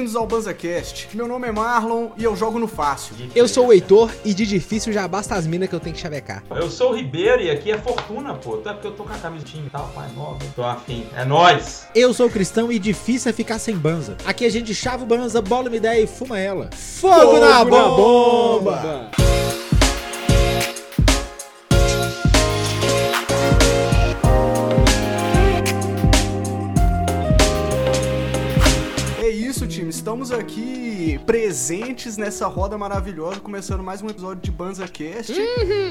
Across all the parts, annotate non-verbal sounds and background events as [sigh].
Bem-vindos ao BanzaCast. Meu nome é Marlon e eu jogo no fácil. Eu sou o Heitor e de difícil já basta as minas que eu tenho que chavecar. Eu sou o Ribeiro e aqui é Fortuna, pô. Até porque eu tô com a camisa do time e tal, pai, nova. Tô afim. É nóis! Eu sou o Cristão e difícil é ficar sem banza. Aqui a gente chava o banza, bola uma ideia e fuma ela. Fogo, na bomba! É Estamos aqui presentes nessa roda maravilhosa, começando mais um episódio de BanzaCast.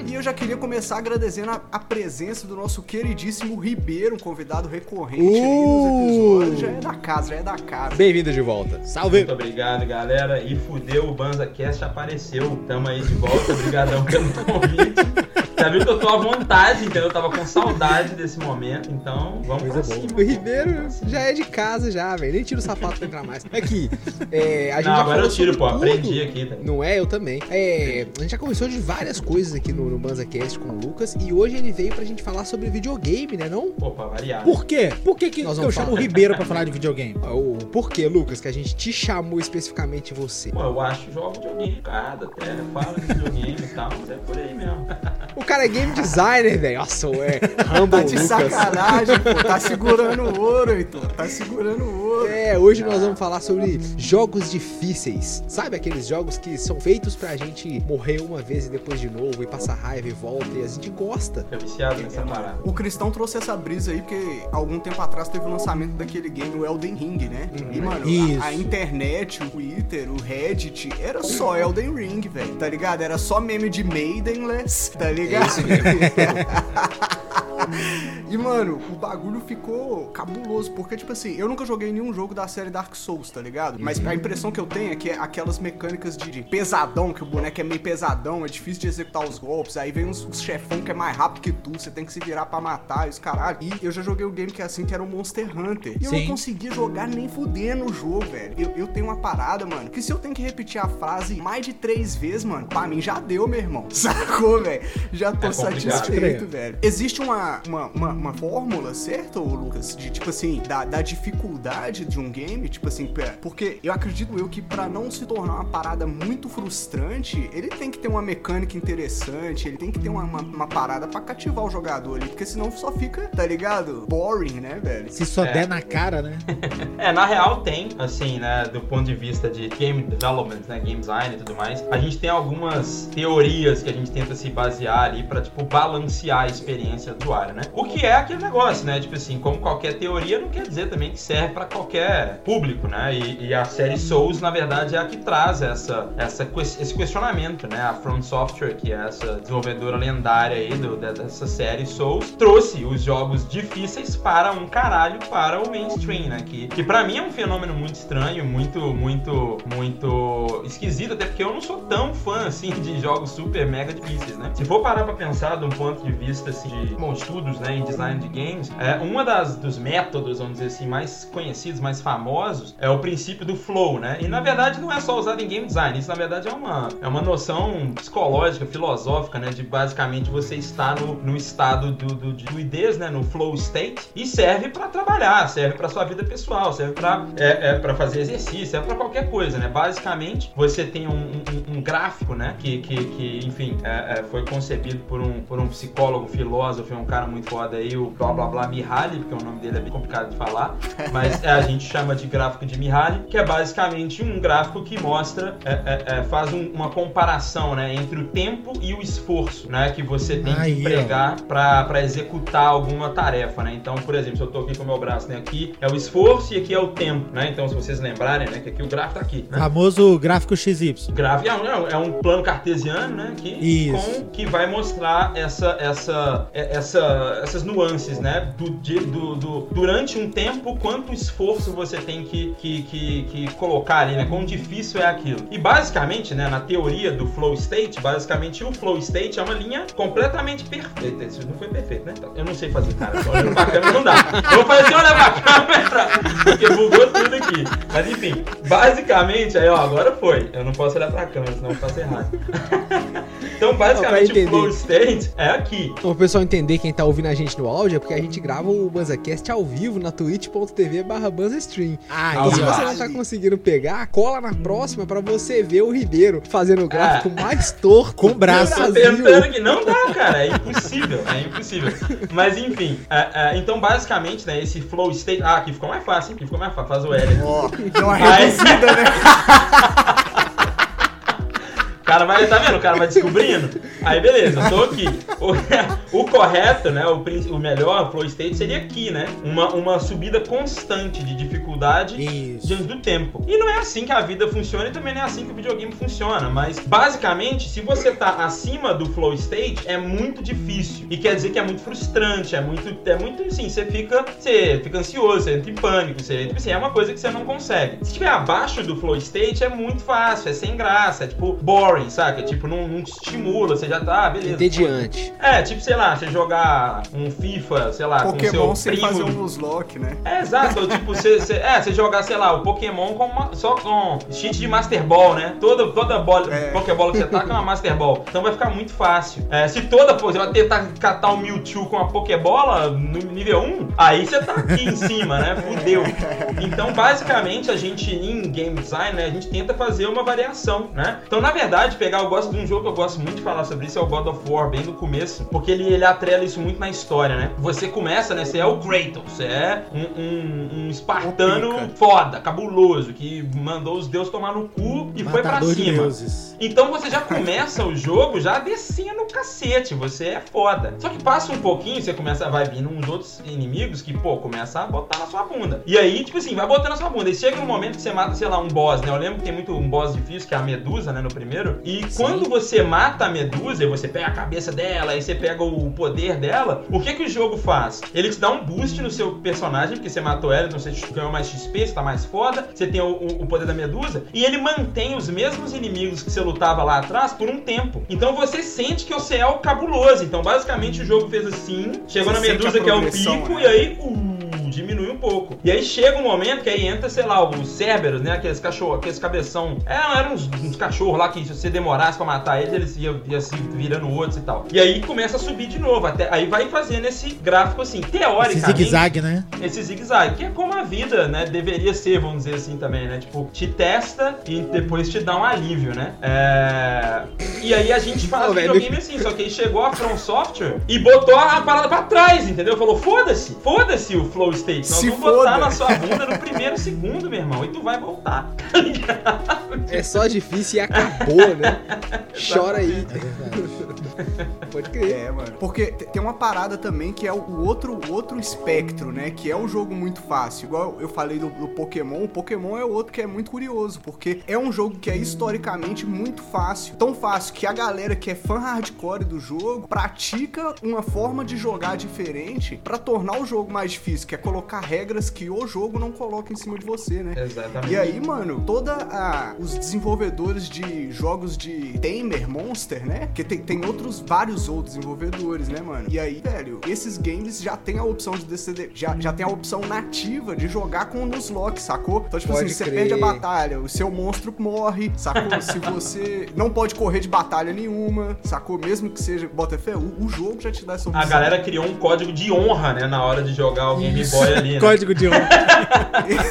E eu já queria começar agradecendo a, a presença do nosso queridíssimo Ribeiro, um convidado recorrente aí nos episódios. Já é da casa, já é da casa. Bem-vindo de volta. Salve! Muito obrigado, galera. E fudeu, o BanzaCast apareceu. Tamo aí de volta. Obrigadão pelo convite. Já viu que eu tô à vontade, entendeu? Eu tava com saudade desse momento, então vamos Coisa pra boa. cima. O Ribeiro já é de casa já, velho. Nem tira o sapato pra entrar mais. Aqui, é, a gente Não, já agora falou eu tiro, sobre pô. tudo. Aprendi aqui, tá? Não é? Eu também. É, a gente já conversou de várias coisas aqui no, no BanzaCast com o Lucas e hoje ele veio pra gente falar sobre videogame, né não? Pô, pra variar. Por quê? Por que, que Nós eu vamos chamo o falar. Ribeiro pra falar de videogame? O porquê, Lucas, que a gente te chamou especificamente você? Pô, eu acho que jogo videogame, cara, até fala de videogame e tal, mas é por aí mesmo. [laughs] O cara é game designer, velho. Nossa, é Tá de Lucas. sacanagem, pô. Tá segurando o ouro, Heitor. Tá segurando o ouro. É, hoje nós vamos falar sobre jogos difíceis. Sabe aqueles jogos que são feitos pra gente morrer uma vez e depois de novo, e passar raiva e volta, e a gente gosta. Tô viciado nessa parada. O Cristão trouxe essa brisa aí porque algum tempo atrás teve o lançamento daquele game, o Elden Ring, né? E, mano, Isso. a, a internet, o Twitter, o Reddit, era só Elden Ring, velho. Tá ligado? Era só meme de Maidenless, tá ligado? Isso [laughs] [laughs] mesmo. E, mano, o bagulho ficou cabuloso, porque, tipo assim, eu nunca joguei nenhum jogo da série Dark Souls, tá ligado? Mas a impressão que eu tenho é que é aquelas mecânicas de, de pesadão, que o boneco é meio pesadão, é difícil de executar os golpes, aí vem uns, uns chefão que é mais rápido que tu, você tem que se virar pra matar e os caralho. E eu já joguei o game que é assim, que era o Monster Hunter. E eu não Sim. conseguia jogar nem fudendo o jogo, velho. Eu, eu tenho uma parada, mano, que se eu tenho que repetir a frase mais de três vezes, mano, pra mim já deu, meu irmão. [laughs] Sacou, velho? Já tô É satisfeito, velho. Existe uma, uma, uma, uma fórmula, certo, Lucas? De, tipo assim, da, da dificuldade de um game, tipo assim, pé, porque eu acredito eu que pra não se tornar uma parada muito frustrante, ele tem que ter uma mecânica interessante, ele tem que ter uma, uma, uma parada pra cativar o jogador ali, porque senão só fica, tá ligado? Boring, né, velho? Se só É. der na cara, né? [laughs] É, na real tem, assim, né, do ponto de vista de game development, né, game design e tudo mais, a gente tem algumas teorias que a gente tenta se basear ali pra, tipo, balancear a experiência do usuário, né? O que é aquele negócio, né, tipo assim, como qualquer teoria, não quer dizer também que serve pra qualquer público, né, e, e a série Souls, na verdade, é a que traz essa, essa, esse questionamento, né, a From Software, que é essa desenvolvedora lendária aí do, dessa série Souls, trouxe os jogos difíceis para um caralho para o mainstream, né? Que, que para mim é um fenômeno muito estranho, muito, muito, muito esquisito, até porque eu não sou tão fã assim de jogos super mega difíceis, né? Se for parar pra pensar de um ponto de vista assim, de bom, estudos né, em design de games, é, uma das dos métodos, vamos dizer assim, mais conhecidos, mais famosos, é o princípio do flow, né? E na verdade não é só usado em game design, isso na verdade é uma, é uma noção psicológica, filosófica, né? De basicamente você estar no, no estado do, do, de fluidez, né? No flow state, e serve pra trabalhar, serve pra sua vida pessoal, serve pra, é, é, pra fazer exercício, serve pra qualquer coisa, né? Basicamente, você tem um, um- um gráfico, né? Que, que, que enfim, é, é, foi concebido por um, por um psicólogo, filósofo, é um cara muito foda aí, o blá blá blá Mihaly, porque o nome dele é bem complicado de falar, mas é, a gente chama de gráfico de Mihaly, que é basicamente um gráfico que mostra, é, é, é, faz um- uma comparação, né? Entre o tempo e o esforço, né? Que você tem Aí, que empregar pra executar alguma tarefa, né? Então, por exemplo, se eu tô aqui com o meu braço, né? Aqui é o esforço e aqui é o tempo, né? Então, se vocês lembrarem, né? Que aqui o gráfico tá aqui, né? Famoso gráfico XY. Grave é um, é um plano cartesiano, né? Que, Isso. com- que vai mostrar essa, essa, é- essa, essas nuances, né? Do, de- do, do- durante um tempo, quanto esforço você tem que, que, que, que colocar ali, né? Quão difícil é aquilo. E basicamente, né? Na teoria do flow state, basicamente o flow state é uma linha completamente perfeita. Isso não foi perfeito, né? Então, Eu não sei fazer, cara. Só olhando pra câmera não dá. Eu vou fazer assim, olha pra câmera, porque bugou tudo aqui. Mas enfim, basicamente, aí ó, agora foi. Eu não posso olhar pra câmera, senão eu faço errado. [laughs] Então, basicamente, o flow state é aqui. Então, o pessoal entender quem tá ouvindo a gente no áudio é porque a gente grava o BanzaCast ao vivo na twitch.tv barra BanzaStream. Ah, Então, se você não tá conseguindo pegar, cola na próxima pra você ver o Ribeiro fazendo o gráfico mais torto Com braço. Tá do tentando que não dá, cara. É impossível. É impossível. Mas enfim. é, é, então, basicamente, né? Esse flow state. Ah, aqui ficou mais fácil, hein? Aqui ficou mais fácil. Faz o L aqui. Ó, deu uma Aí- reduzida, né? [laughs] O cara vai, tá vendo? O cara vai descobrindo. Aí, beleza, tô aqui. O, [laughs] o correto, né? O, o melhor flow state seria aqui, né? Uma, uma subida constante de dificuldade Isso. diante do tempo. E não é assim que a vida funciona e também não é assim que o videogame funciona. Mas, basicamente, se você tá acima do flow state, é muito difícil. E quer dizer que é muito frustrante, é muito, é muito assim, você fica, você fica ansioso, você entra em pânico, você, tipo assim, é uma coisa que você não consegue. Se estiver abaixo do flow state, é muito fácil, é sem graça, é tipo boring, saca? Tipo, não, não te estimula, você já tá, beleza. Entediante. É, tipo, sei lá, você jogar um FIFA, sei lá, com Pokémon seu sem primo. fazer um Nuzlocke, né? É, exato. Tipo, você, você- é, você jogar, sei lá, o Pokémon com uma- só com cheat de Master Ball, né? Toda, toda bola, É. Pokébola que você taca é uma Master Ball. Então vai ficar muito fácil. É, se toda, pô, você vai tentar catar o Mewtwo com a Pokébola no nível 1, aí você tá aqui em cima, né? Fudeu. Então, basicamente, a gente, em game design, né, a gente tenta fazer uma variação, né? Então, na verdade, pegar, eu gosto de um jogo que eu gosto muito de falar sobre isso, é o God of War, bem no começo, porque ele, ele atrela isso muito na história, né? Você começa, né? Você é o Kratos, você é um, um, um espartano foda, cabuloso, que mandou os deuses tomar no cu e foi pra Matador de cima. deuses. Então você já começa o jogo já descendo o cacete, você é foda. Só que passa um pouquinho, você começa, vai vindo uns outros inimigos que, pô, começa a botar na sua bunda. E aí, tipo assim, vai botando na sua bunda. E chega um momento que você mata, sei lá, um boss, né? Eu lembro que tem muito um boss difícil, que é a Medusa, né, no primeiro. E quando você mata a Medusa, e você pega a cabeça dela, aí você pega o poder dela, o que que o jogo faz? Ele te dá um boost no seu personagem, porque você matou ela, então você ganhou mais XP, você tá mais foda, você tem o, o- o poder da Medusa, e ele mantém os mesmos inimigos que você lutava lá atrás por um tempo. Então você sente que você é o cabuloso. Então basicamente o jogo fez assim, chegou Você na Medusa que é o pico, né? e aí uh, diminui um pouco. E aí chega um momento que aí entra, sei lá, os Cerberus, né? Aqueles cachorros, aqueles cabeção. É, eram uns, uns cachorros lá que se você demorasse pra matar eles, eles iam, iam se virando outros e tal. E aí começa a subir de novo. Até, aí vai fazendo esse gráfico assim, Esse teoricamente zigue-zague, né? esse zigue-zague, que é como a vida, né, deveria ser, vamos dizer assim também, né? Tipo, te testa e depois te dá um alívio, né? É... E aí a gente faz Não, o velho, videogame assim, só que aí chegou a From Software e botou a parada pra trás, entendeu? Falou, foda-se, foda-se o flow state, nós Se vamos botar foda. na sua bunda no primeiro segundo, meu irmão, e tu vai voltar. [laughs] É só difícil e acabou, né? Chora aí. É. Pode crer. É, mano. Porque te- tem uma parada também que é o outro, outro espectro, né? Que é um jogo muito fácil. Igual eu falei do, do Pokémon, o Pokémon é outro que é muito curioso, porque é um jogo que é historicamente muito fácil. Tão fácil que a galera que é fã hardcore do jogo pratica uma forma de jogar diferente pra tornar o jogo mais difícil, que é colocar regras que o jogo não coloca em cima de você, né? Exatamente. E aí, mano, toda a os desenvolvedores de jogos de Tamer, Monster, né? Porque tem, tem outros, vários outros desenvolvedores, né, mano? E aí, velho, esses games já tem a opção de DCD, já, já tem a opção nativa de jogar com o Nuzlocke, sacou? Então, tipo Pode assim, você crer. perde a batalha, o seu monstro morre, sacou? Se [laughs] você não pode correr de batalha nenhuma, sacou? Mesmo que seja Botafé, o, o jogo já te dá essa opção. A galera criou um código de honra, né, na hora de jogar o Game Boy ali, né? Código de honra. [laughs]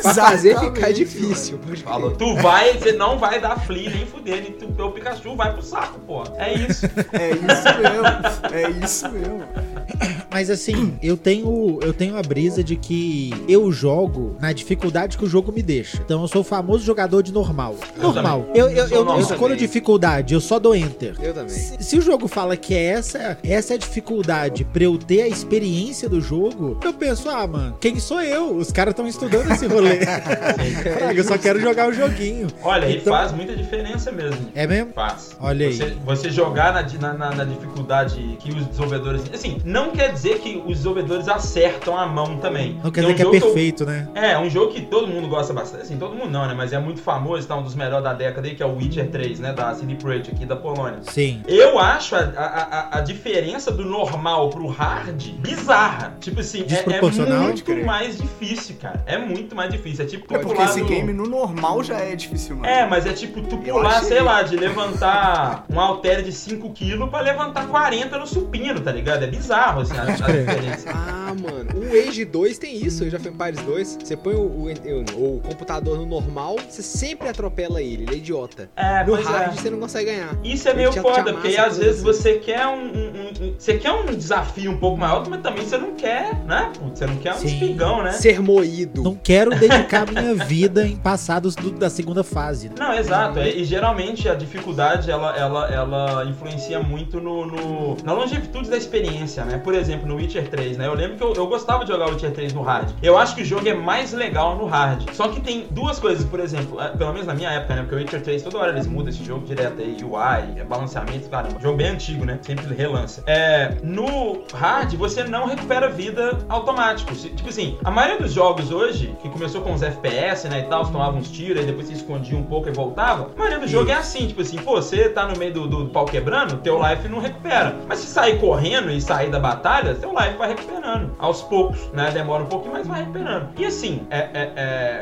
Pra fazer ficar difícil. Falou, tu vai, você não vai dar flea nem fuder, e tu, o Pikachu vai pro saco, pô. É isso. É isso mesmo, é isso mesmo. [coughs] Mas assim, eu tenho, eu tenho a brisa de que eu jogo na dificuldade que o jogo me deixa. Então eu sou o famoso jogador de normal. Normal. Eu, eu, Eu eu não escolho também. dificuldade, eu só dou enter. Eu também. Se, se o jogo fala que é essa, essa é a dificuldade pra eu ter a experiência do jogo, eu penso, ah, mano, quem sou eu? Os caras estão estudando esse rolê. [laughs] Fraga, eu só quero jogar o joguinho. Olha, e Então- faz muita diferença mesmo. É mesmo? Faz. Olha aí. Você, você jogar na, na- na dificuldade que os desenvolvedores. Assim, não quer dizer que os desenvolvedores acertam a mão também. Não quer dizer um que é jogo eu- perfeito, né? É, um jogo que todo mundo gosta bastante. Assim, todo mundo não, né? Mas é muito famoso, tá? Um dos melhores da década aí, que é o Witcher 3, né? Da CD Projekt aqui da Polônia. Sim. Eu acho a, a, a, diferença do normal pro hard bizarra. Tipo assim, é, é muito mais difícil, cara. É muito mais difícil. É tipo É tu porque pular esse no- game no normal já é difícil, mano. É, mas é tipo tu Eu pular, achei. sei lá, de levantar um halter de 5kg pra levantar 40 no supino, tá ligado? É bizarro, assim, a, a diferença. Ah, mano. O Age 2 tem isso, o Age of Empires 2. Você põe o, o- o computador no normal, você sempre atropela ele, ele é idiota. É, No hard é. você não consegue ganhar. Isso é meio te- te foda, amassa porque aí às vezes assim. você quer um, um- um- Você quer um desafio um pouco maior, mas também você não quer, né? Você não quer um Sim. espigão, né? Ser moído. Não quero dedicar minha vida em passados do- da segunda fase. Não, exato. E, e geralmente a dificuldade ela, ela, ela influencia muito no, no- na longevitude da experiência, né? Por exemplo, no Witcher 3, né? Eu lembro que eu, eu gostava de jogar o Witcher 3 no hard. Eu acho que o jogo é mais legal no hard. Só que tem duas coisas, por exemplo, é, pelo menos na minha época, né? Porque o Witcher 3 toda hora eles mudam esse jogo direto aí, UI, é balanceamento, caramba. Jogo bem antigo, né? Sempre relança. É, no hard você não recupera vida automático. Se- Tipo assim, a maioria dos jogos hoje, que começou com os FPS, né, e tal, você tomava uns tiros, aí depois você escondia um pouco e voltava. A maioria do jogo é assim, tipo assim, pô, você tá no meio do, do pau quebrando, teu life não recupera. Mas se sair correndo e sair da batalha, teu life vai recuperando. Aos poucos, né? Demora um pouquinho, mas vai recuperando. E assim, é, é,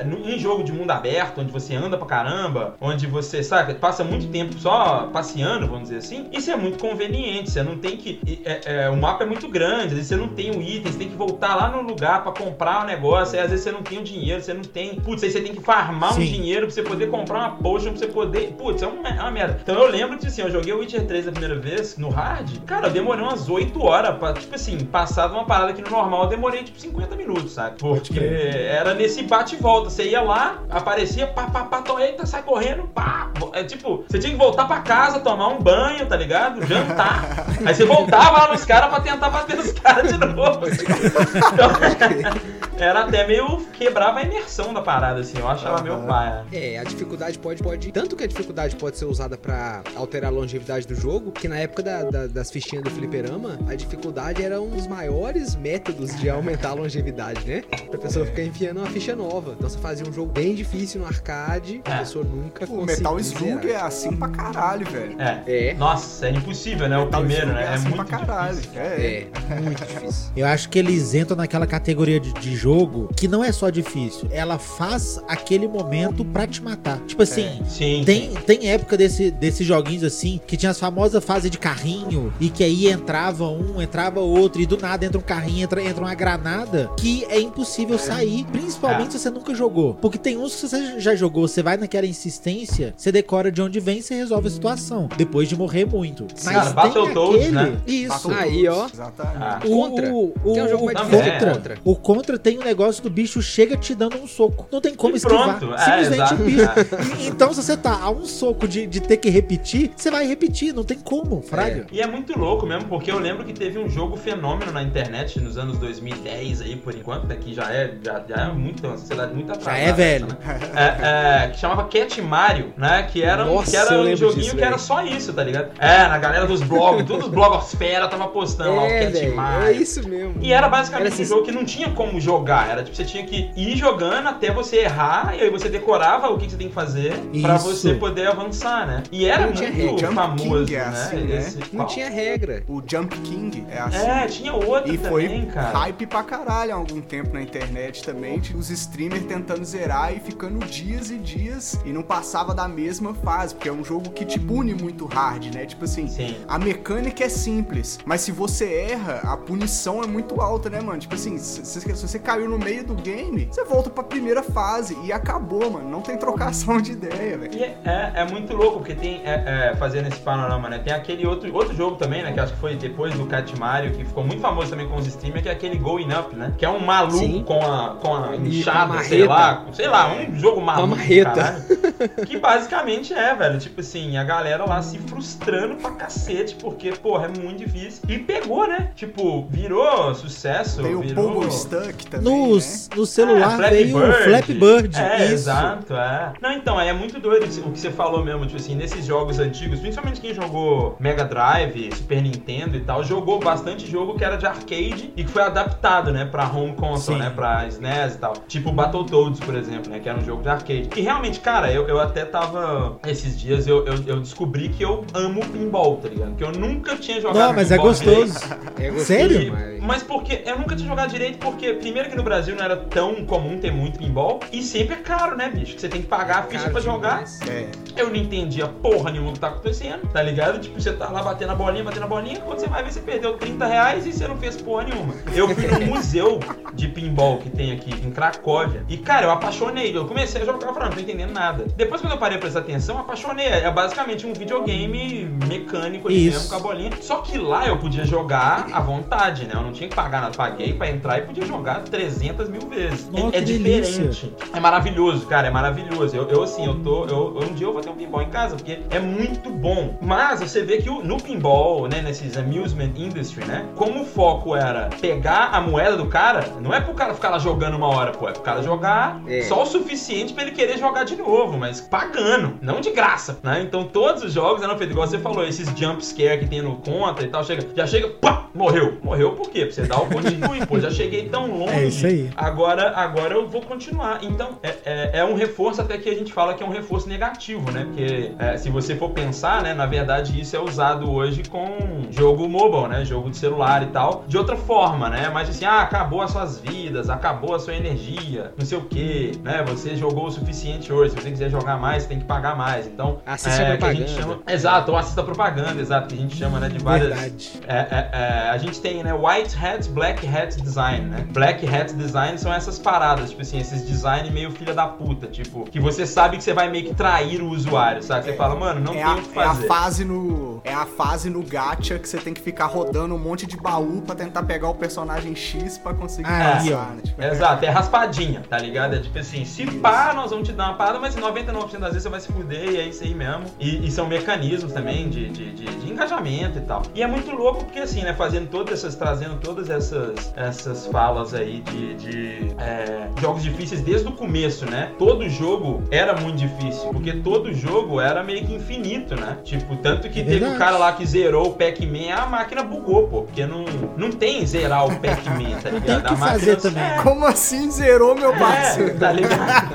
é, no- em jogo de mundo aberto, onde você anda pra caramba, onde você, sabe, passa muito tempo só passeando, vamos dizer assim, isso é muito conveniente. Você não tem que. é- é, o mapa é muito grande, às vezes você não tem o item, você tem que voltar lá no lugar pra comprar o negócio, aí às vezes você não tem o dinheiro, você não tem. Putz, aí você tem que farmar um Sim. dinheiro pra você poder comprar uma potion, pra você poder. Putz, é uma, é uma merda. Então eu lembro que assim, eu joguei o Witcher 3 a primeira vez no hard, cara, eu demorei umas 8 horas pra, tipo assim, passar de uma parada que no normal eu demorei tipo 50 minutos, sabe? Porque era nesse bate e volta. Você ia lá, aparecia, pá, pá, pá, tô, eita, sai correndo, pá. É tipo, você tinha que voltar pra casa, tomar um banho, tá ligado? Jantar. [laughs] Aí você voltava lá nos caras pra tentar bater nos caras de novo. Então, [laughs] era até meio. quebrava a imersão da parada, assim. Eu achava Aham. meio paia. É, a dificuldade pode, pode. Tanto que a dificuldade pode ser usada pra alterar a longevidade do jogo, que na época da- da- das fichinhas do fliperama, a dificuldade era um dos maiores métodos de aumentar a longevidade, né? Pra pessoa ficar enfiando uma ficha nova. Então você fazia um jogo bem difícil no arcade, a É. pessoa nunca O conseguia. Metal Slug é assim pra caralho, velho. É. É. Nossa, é impossível, né? O Metal primeiro, Slug né? é É assim muito pra caralho. difícil. É, É, muito difícil. Eu acho que eles entram naquela categoria de, de jogo que não é só difícil, ela faz aquele momento pra te matar. Tipo assim. Sim. Tem, tem época desse, desses joguinhos assim, que tinha as famosas fases de carrinho, e que aí entrava um, entrava outro, e do nada entra um carrinho, entra, entra uma granada, que é impossível sair, principalmente se você nunca jogou. Porque tem uns que você já jogou, você vai naquela insistência, você decora de onde vem e você resolve a situação, depois de morrer muito. Mas Cara, tem Battletoads, aquele... né? Isso. Aí, ó. Exatamente. Ah. O, Contra. O, o, Tem um jogo o mais difícil, contra, Contra. O contra tem um negócio do bicho chega te dando um soco. Não tem como E esquivar. pronto. É, Simplesmente exato. o bicho. É. E- Então, se você tá a um soco de, de ter que repetir, você vai repetir, não tem como, fraga. E é muito louco mesmo, porque eu lembro que teve um jogo fenômeno na internet nos anos 2010 aí, por enquanto, que já é, já, já é muito, uma sociedade muito atrasada. é velho. né? É, é, que chamava Cat Mario, né? Que era, um- Nossa, que era um joguinho disso, que era só isso, tá ligado? É, na galera dos blogs, todos os blogosfera tava postando lá o É, Cat. Mario. É isso mesmo. E era basicamente Era um assim- jogo que não tinha como jogar. Era tipo, você tinha que ir jogando até você errar, e aí você decorava o que que você tem que fazer pra Isso. você poder avançar, né? E era Não tinha muito Jump famoso, King é né? assim, né? Esse- Não qual? tinha regra. O Jump King é assim. É, tinha outra E foi também, cara. hype pra caralho há algum tempo na internet também. Tipo, os streamers tentando zerar e ficando dias e dias e não passava da mesma fase, porque é um jogo que te pune muito hard, né? Tipo assim, Sim. a mecânica é simples, mas se você erra, a punição é muito alta, né, mano? Tipo assim, se, se- se você caiu no meio do game, você volta pra primeira fase e acabou, mano. Não tem trocação de ideia, velho. E é, é, é muito louco, porque tem, é, é, fazendo esse panorama, né? Tem aquele outro, outro jogo também, né? Que acho que foi depois do Cat Mario, que ficou muito famoso também com os streamers, que é aquele Going Up, né? Que é um maluco Sim. com a, com a E enxada, com a sei lá. Sei lá, um jogo maluco. Uma marreta. caralho. que basicamente é, velho. Tipo assim, a galera lá se frustrando pra cacete, porque, porra, é muito difícil. E pegou, né? Tipo, virou sucesso. Tem o virou... Pogo Stuck também. No, no celular É, veio o Bird. Flappy Bird. É, isso. exato, é. Não, então, é muito doido o que você falou mesmo, tipo assim, nesses jogos antigos, principalmente quem jogou Mega Drive, Super Nintendo e tal, jogou bastante jogo que era de arcade e que foi adaptado, né, pra home console, Sim. né, pra SNES e tal. Tipo Battletoads, por exemplo, né, que era um jogo de arcade. E realmente, cara, eu, eu até tava, esses dias, eu, eu, eu descobri que eu amo pinball, tá ligado? Que eu nunca tinha jogado Não, mas é gostoso. É [laughs] gostoso Sério? demais. mas porque eu nunca tinha jogado direito, porque primeiro que no Brasil não era tão comum ter muito pinball, e sempre é caro, né, bicho? Que você tem que pagar a ficha Caro pra jogar. É. Eu não entendia porra nenhuma do que tá acontecendo, tá ligado? Tipo, você tá lá batendo a bolinha, batendo a bolinha, quando você vai ver, você perdeu 30 reais e você não fez porra nenhuma. Eu fui no [laughs] museu de pinball que tem aqui em Cracóvia, e cara, eu apaixonei. Eu comecei a jogar, eu falei, não tô entendendo nada. Depois, quando eu parei pra prestar atenção, eu apaixonei. É basicamente um videogame mecânico ali mesmo com a bolinha. Só que lá eu podia jogar à vontade, né? Eu não tinha que pagar nada. Paguei pra entrar e podia jogar 300 mil vezes. Nossa, é, é delícia. diferente. É maravilhoso, cara, é maravilhoso. Eu, eu, assim, eu tô. Eu, um dia eu vou ter um pinball em casa, porque é muito bom. Mas você vê que o- no pinball, né, nesses amusement industry, né, como o foco era pegar a moeda do cara, não é pro cara ficar lá jogando uma hora, pô, é pro cara jogar É. só o suficiente pra ele querer jogar de novo, mas pagando, não de graça, né? Então todos os jogos eram feitos, igual você falou, esses jump scare que tem no conta e tal, chega, já chega, pá, morreu. Morreu por quê? Pra você dar o continue, pô, já cheguei tão longe. É isso aí. Agora, agora eu vou continuar. Então, é, é, é um reforço até que a gente fala que é um reforço negativo, né? Porque é, se você for pensar, né, na verdade isso é usado hoje com jogo mobile, né? Jogo de celular e tal, de outra forma, né? Mas assim, ah, acabou as suas vidas, acabou a sua energia, não sei o que, né? Você jogou o suficiente hoje, se você quiser jogar mais, você tem que pagar mais. Então, Assiste a que a propaganda. gente chama, exato, ou assista a propaganda, exato, que a gente chama, né, de várias Verdade. é, é, é, a gente tem, né, White Hat, Black Hat Design, né? Black Hat Design são essas paradas, tipo assim, esses design meio filha da puta, tipo, que você sabe que você vai meio que trair o usuário, sabe? Você fala, mano, não é, tem a, o que é a fazer. fase no. É a fase no gacha que você tem que ficar rodando um monte de baú pra tentar pegar o personagem X pra conseguir Ah, passar, né? Tipo, Exato, é raspadinha, tá ligado? É tipo assim, se pá, nós vamos te dar uma parada, mas em 99% das vezes você vai se fuder e é isso aí mesmo. E, e são mecanismos também de, de, de, de engajamento e tal. E é muito louco porque assim, né, fazendo todas essas, trazendo todas essas, essas falas aí de, de é, jogos difíceis desde o começo, né? Todo jogo era muito difícil, porque todo jogo era meio que infinito, né? Tipo, tanto que É teve o verdade. cara lá que zerou o Pac-Man, a máquina bugou, pô, porque não, não tem zerar o Pac-Man, tá [laughs] Não ligado? tem que A máquina- fazer também. É, Como assim zerou meu é, parceiro? [laughs] tá ligado?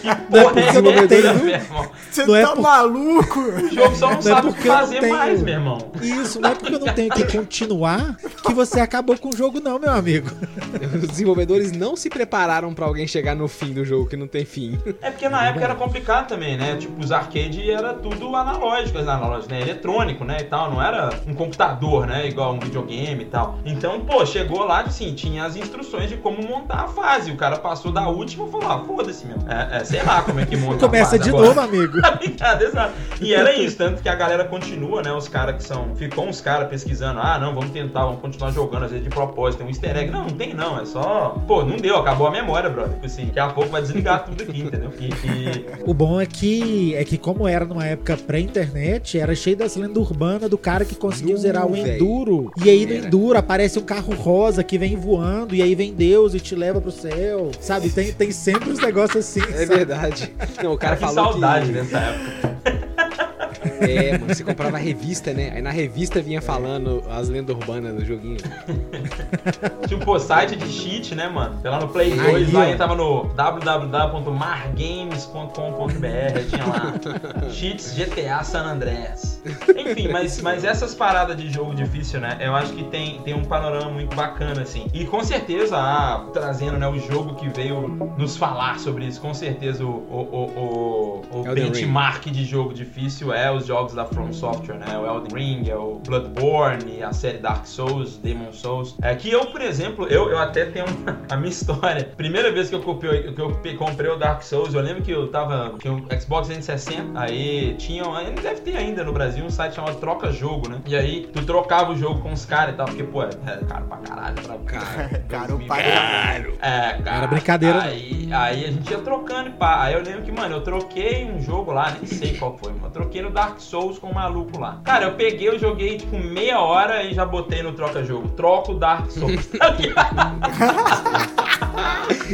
que [laughs] Não é porra porque eu não essa, meu irmão? Você Não é tá por- maluco? O jogo só não, Não é sabe o que não fazer tenho. mais, meu irmão. Isso, não é porque eu não tenho que continuar que você acabou com o jogo, não, meu amigo. [laughs] Os desenvolvedores não se prepararam pra alguém chegar no fim do jogo que não tem fim. É porque na época era complicado também, né? Tipo, os arcade era tudo analógico, analógico, né? Eletrônico, né? E tal, não era um computador, né? Igual um videogame e tal. Então, pô, chegou lá, assim, tinha as instruções de como montar a fase. O cara passou da última e falou, ah, foda-se mesmo. É, é, sei lá como é que monta a Começa fase de agora. novo, amigo. [laughs] Tá? Exato. E era isso, tanto que a galera continua, né? Os caras que são. Ficou uns caras pesquisando, ah, não, vamos tentar, vamos continuar jogando, às vezes de propósito, tem um easter egg. Não, não tem não, é só. Pô, não deu, acabou a memória, brother. Tipo assim, daqui a pouco vai desligar tudo aqui, entendeu? E, e- O bom é que, é que como era numa época pré-internet, era cheio das lendas urbanas do cara que conseguiu zerar o. Enduro. E aí no Era. Enduro aparece um carro rosa que vem voando, e aí vem Deus e te leva pro céu. Sabe, tem, tem sempre uns negócios assim. É sabe? verdade. Não, o cara que falou saudade que... dessa época. [laughs] É, mano, você comprava a revista, né? Aí na revista vinha falando as lendas urbanas do joguinho. Pô, site de cheat, né, mano? Sei lá no Play Aí, 2, lá ó. entrava no www.margames.com.br, aí tinha lá cheats GTA San Andreas. Enfim, mas, mas essas paradas de jogo difícil, né? Eu acho que tem, tem um panorama muito bacana, assim. E com certeza, ah, trazendo né, o jogo que veio nos falar sobre isso, com certeza o, o, o, o, o benchmark de jogo difícil é os jogos da From Software, né? O Elden Ring, é o Bloodborne, a série Dark Souls, Demon Souls. É que eu, por exemplo, eu, eu até tenho uma- [laughs] a minha história. Primeira vez que eu, comprei, que eu comprei o Dark Souls, eu lembro que eu tava. Tinha um Xbox 360, aí tinha. Deve ter ainda no Brasil um site chamado Troca Jogo, né? E aí tu trocava o jogo com os caras e tal, porque, pô, é é caro pra caralho. Pra, Cara, Cara, o 2000. pai. É, cara. Era brincadeira, não. Aí, aí a gente ia trocando e pá. Aí eu lembro que, mano, eu troquei um jogo lá, nem sei qual foi, mas eu troquei no Dark Souls com o maluco lá. Cara, eu peguei, eu joguei tipo meia hora e já botei no troca-jogo. Troco Dark Souls. [laughs] [laughs]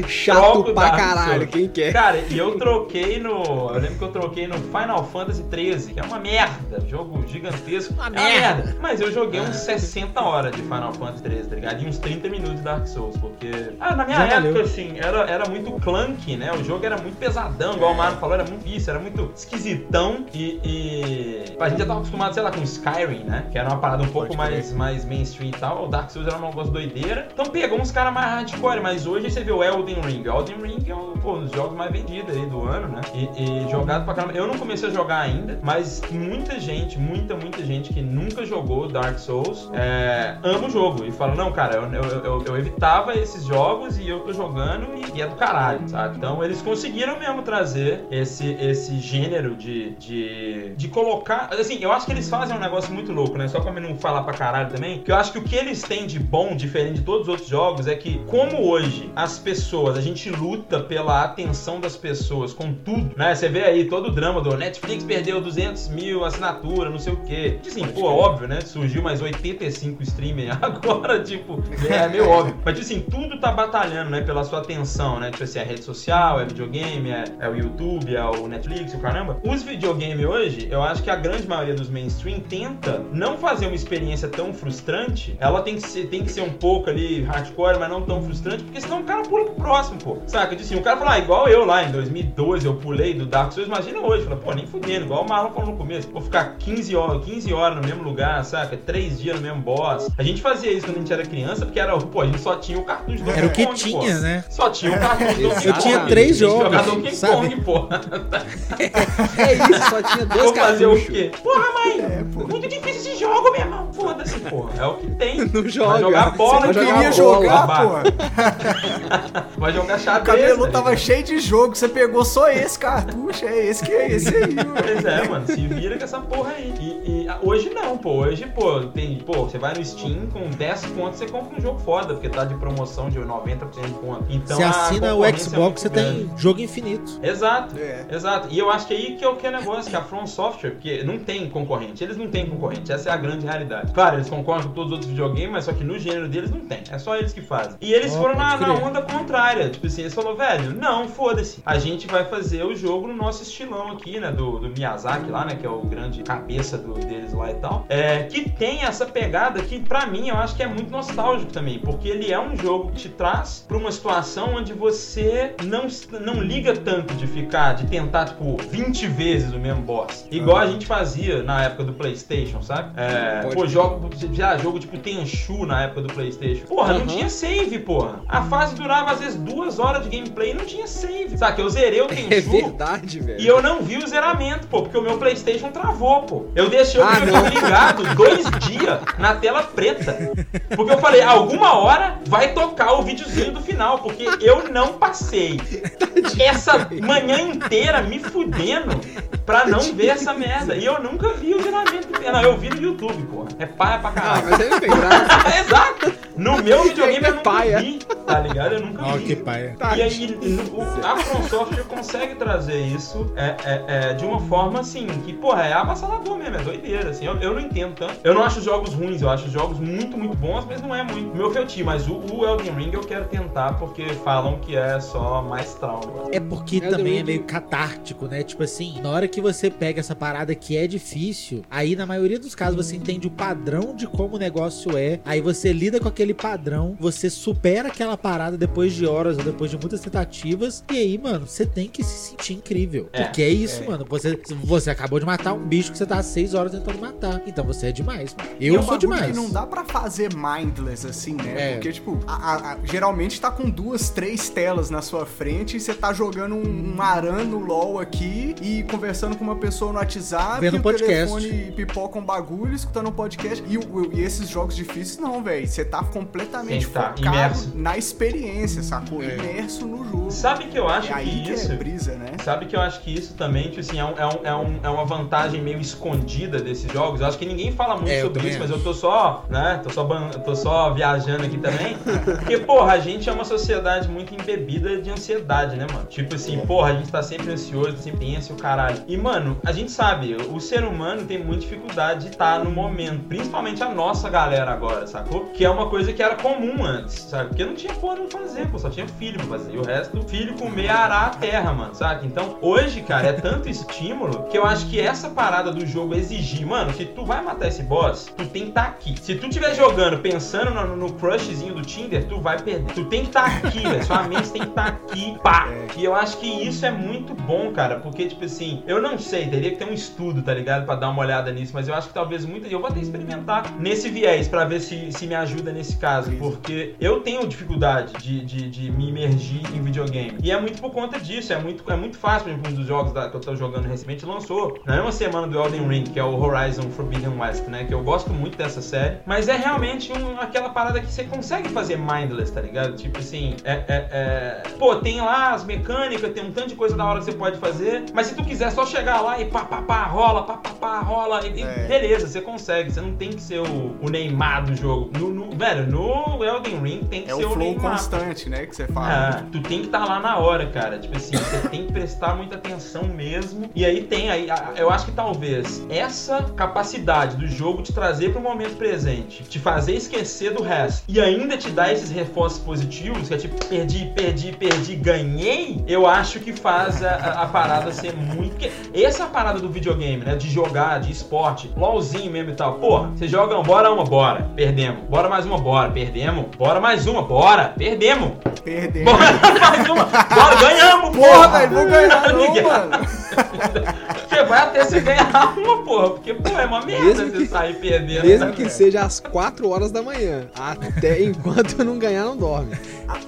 Chato Troco pra caralho, quem quer? Cara, e eu troquei no. Eu lembro que eu troquei no Final Fantasy 13, que é uma merda. Jogo gigantesco. Uma é merda. Mas eu joguei uns 60 horas de Final Fantasy 13, tá ligado? E uns 30 minutos de Dark Souls, porque. Ah, na minha Já época, valeu. assim, era, era muito clunky, né? O jogo era muito pesadão, igual o Mario falou, era muito isso, era muito esquisitão. E, e. A gente já tava acostumado, sei lá, com Skyrim, né? Que era uma parada um pouco mais, mais mainstream e tal. O Dark Souls era um negócio doideira. Então pegou uns caras mais hardcore, mas hoje você vê o Elden Ring. Elden Ring é um, pô, um dos jogos mais vendidos aí do ano, né? E, e jogado pra caramba. Eu não comecei a jogar ainda, mas muita gente, muita, muita gente que nunca jogou Dark Souls é, ama o jogo. E fala, não, cara, eu, eu, eu- eu evitava esses jogos e eu tô jogando e, e é do caralho, sabe? Então eles conseguiram mesmo trazer esse, esse gênero de, de, de colocar. Assim, eu acho que eles fazem um negócio muito louco, né? Só pra não falar pra caralho também. Que eu acho que o que eles têm de bom, diferente de todos os outros jogos, é que, como hoje as pessoas, a gente luta pela atenção das pessoas com tudo, né? Você vê aí todo o drama do Netflix perdeu 200 mil assinatura, não sei o quê. Assim, pô, óbvio, né? Surgiu mais 85 streaming [laughs] agora, tipo, é meio óbvio. Mas, tipo assim, tudo tá batalhando, né? Pela sua atenção, né? Tipo assim, é rede social, é videogame, é, é o YouTube, é o Netflix, o caramba. Os videogames hoje, eu acho que a grande maioria dos mainstream tenta não fazer uma experiência tão frustrante. Ela tem que ser, tem que ser um pouco ali hardcore, mas não tão frustrante, porque senão cara pula pro próximo, pô. Saca? Tipo assim, o cara fala, ah, igual eu lá em 2012, eu pulei do Dark Souls, imagina hoje. Fala, pô, nem fudendo, igual o Marlon falou no começo. Vou ficar 15 horas, 15 horas no mesmo lugar, saca? 3 dias no mesmo boss. A gente fazia isso quando a gente era criança, porque era, pô, a gente só tinha o cartucho do Era o que tinha, pô. né? Só tinha o cartucho do [laughs] Eu tinha três jogos, jogava Donkey sabe? Kong, pô. É isso, só tinha dois Vou fazer o quê? Porra, mãe! É, pô. Muito difícil esse jogo, meu irmão. Foda-se, porra. É o que tem. [laughs] Não joga. Vai jogar bola, Você Não queria jogar pô. [laughs] [laughs] Vai jogar O xadrez. cabelo tá tava cheio de jogo, você pegou só esse cartucho, é esse que é esse aí, mano. Pois é, mano, se vira com essa porra aí. E, e, ah, hoje não, pô. Hoje, pô, tem. Pô, você vai no Steam com 10 contos, você compra um jogo foda, porque tá de promoção de 90% de conto. Então, Você assina o é Xbox, muito você grande. tem jogo infinito. Exato. É. Exato. E eu acho que aí que é o que é negócio, que a From Software, porque não tem concorrente. Eles não têm concorrente. Essa é a grande realidade. Claro, eles concorrem com todos os outros videogames, mas só que no gênero deles não tem. É só eles que fazem. E eles Ó, foram na, na onda contrária. Tipo assim, eles falaram, velho, não, foda-se. A gente vai fazer o jogo no nosso estilão aqui, né? Do, do Miyazaki lá, né? Que é o grande cabeça do, deles lá e tal. É, que tem essa pegada que, pra mim, eu acho que é muito nostálgico também. Porque ele é um jogo que te traz pra uma situação onde você não, não liga tanto de ficar, de tentar, tipo, 20 vezes o mesmo boss. Igual a gente fazia na época do PlayStation, sabe? É, Pode pô, jogo, já jogo tipo Tenchu na época do PlayStation. Porra, não Aham. tinha save, porra. A fase durava às vezes duas horas de gameplay e não tinha save. Sabe? Eu zerei o É Tenchu. verdade, velho. E eu não vi o zeramento, pô, porque o meu PlayStation travou, pô. Eu deixei o Ah, meu ligado dois dias na tela preta. Porque eu falei, alguma hora vai tocar o videozinho do final, porque eu não passei essa manhã inteira me fudendo pra não ver essa merda. E eu nunca vi o zeramento. Não, eu vi no YouTube, pô. É paia pra Ah, caralho. mas aí tem graça. [laughs] Exato! No meu videogame eu nunca Paia. vi, tá ligado? Eu nunca Ó, vi. que paia. E aí, o- a From consegue trazer isso é, é, é, de uma forma assim, que, porra, é avassalador mesmo, é doideira, assim. Eu, eu não entendo tanto. Eu não acho os jogos ruins, eu acho os jogos muito, muito bons, mas não é muito meu feitio. Mas o, o Elden Ring eu quero tentar, porque falam que é só o negócio. É porque Elden também é Ring- meio catártico, né? Tipo assim, na hora que você pega essa parada que é difícil, aí na maioria dos casos você entende o padrão de como o negócio é, aí você lida com aquele padrão, você supera aquela parada depois de horas ou depois de muitas tentativas, e aí, mano, você tem que se sentir incrível. É, porque é isso, é. mano. Você, você acabou de matar um bicho que você tá seis horas tentando matar. Então você é demais, mano. Eu é um sou demais. Não dá pra fazer mindless assim, né? É. Porque, tipo, a- a- a- geralmente tá com duas, três telas na sua frente e você tá jogando um, um aran no LOL aqui e conversando com uma pessoa no WhatsApp. Vendo e um o podcast. telefone pipoca um bagulho, escutando um podcast. E, e esses jogos difíceis, não, velho. Você tá completamente que tá focado imerso. na experiência, sacou? É. Imerso no jogo. Sabe que eu acho é aí que que isso. é brisa, né? Sabe que eu acho que isso também, tipo assim, é, um, é, um, é, é uma vantagem meio escondida desses jogos. Eu acho que ninguém fala muito É, sobre isso, mas eu tô só, né? Tô só, ban- tô só viajando aqui também. Porque, porra, a gente é uma sociedade muito embebida de ansiedade, né, mano? Tipo assim, porra, a gente tá sempre ansioso, sempre pensa o caralho. E, mano, a gente sabe, o ser humano tem muita dificuldade de estar no momento. Principalmente a nossa galera agora, sacou? Que é uma coisa que era comum antes, sabe? Porque não tinha porra pra fazer, pô, só tinha filho pra fazer. E o resto, filho comer, arar a terra, mano, sabe? Então, hoje, cara, é tanto [laughs] estímulo que eu acho que essa parada do jogo exigir, mano, se tu vai matar esse boss, tu tem que estar aqui. Se tu estiver jogando pensando no, no crushzinho do Tinder, tu vai perder. Tu tem que estar aqui, velho. Sua [laughs] mente tem que estar aqui, pá. E eu acho que isso é muito bom, cara, porque, tipo assim, eu não sei, teria que ter um estudo, tá ligado? Pra dar uma olhada nisso, mas eu acho que talvez muita. Eu vou até experimentar nesse viés pra ver se, se me ajuda nesse caso, porque eu tenho dificuldade de, de, de me imergir em videogame. E é muito por conta disso, é muito, é muito fácil, por exemplo, um dos jogos da- que eu tô jogando recentemente lançou na mesma semana do Elden Ring, que é o Horizon Forbidden West, né? Que eu gosto muito dessa série, mas é realmente um- aquela parada que você consegue fazer mindless, tá ligado? Tipo assim, é, é, é- Pô, tem lá as mecânicas, tem um tanto de coisa da hora que você pode fazer, mas se tu quiser só chegar lá e pá, pá, pá, rola, pá, pá, pá, rola, e, É. beleza, você consegue, você não tem que ser o, o Neymar do jogo. No, no- velho, no Elden Ring tem que É ser o o, Neymar. Constante, né? Que você fala. Ah, tu tem que estar lá na hora, cara. Tipo assim, você tem que prestar muita atenção mesmo. E aí tem aí, eu acho que talvez essa capacidade do jogo te trazer pro momento presente, te fazer esquecer do resto e ainda te dar esses reforços positivos, que é tipo, perdi, perdi, perdi, ganhei, eu acho que faz a, a- parada ser muito. Essa é a parada do videogame, né? De jogar, de esporte, LOLzinho mesmo e tal. Porra, vocês jogam, bora uma, bora, perdemos. Bora mais uma, bora, perdemos. Bora mais uma, bora, perdemos. Perdendo. Bora mais uma, bora, ganhamos, Porra, porra. velho, vou ganhar não, Ninguém- mano. [laughs] Você vai até você ganhar uma, porra. Porque, pô, é uma merda Mesmo você que- sair perdendo. Mesmo né, que velho? seja às 4 horas da manhã. Até enquanto não ganhar, não dorme.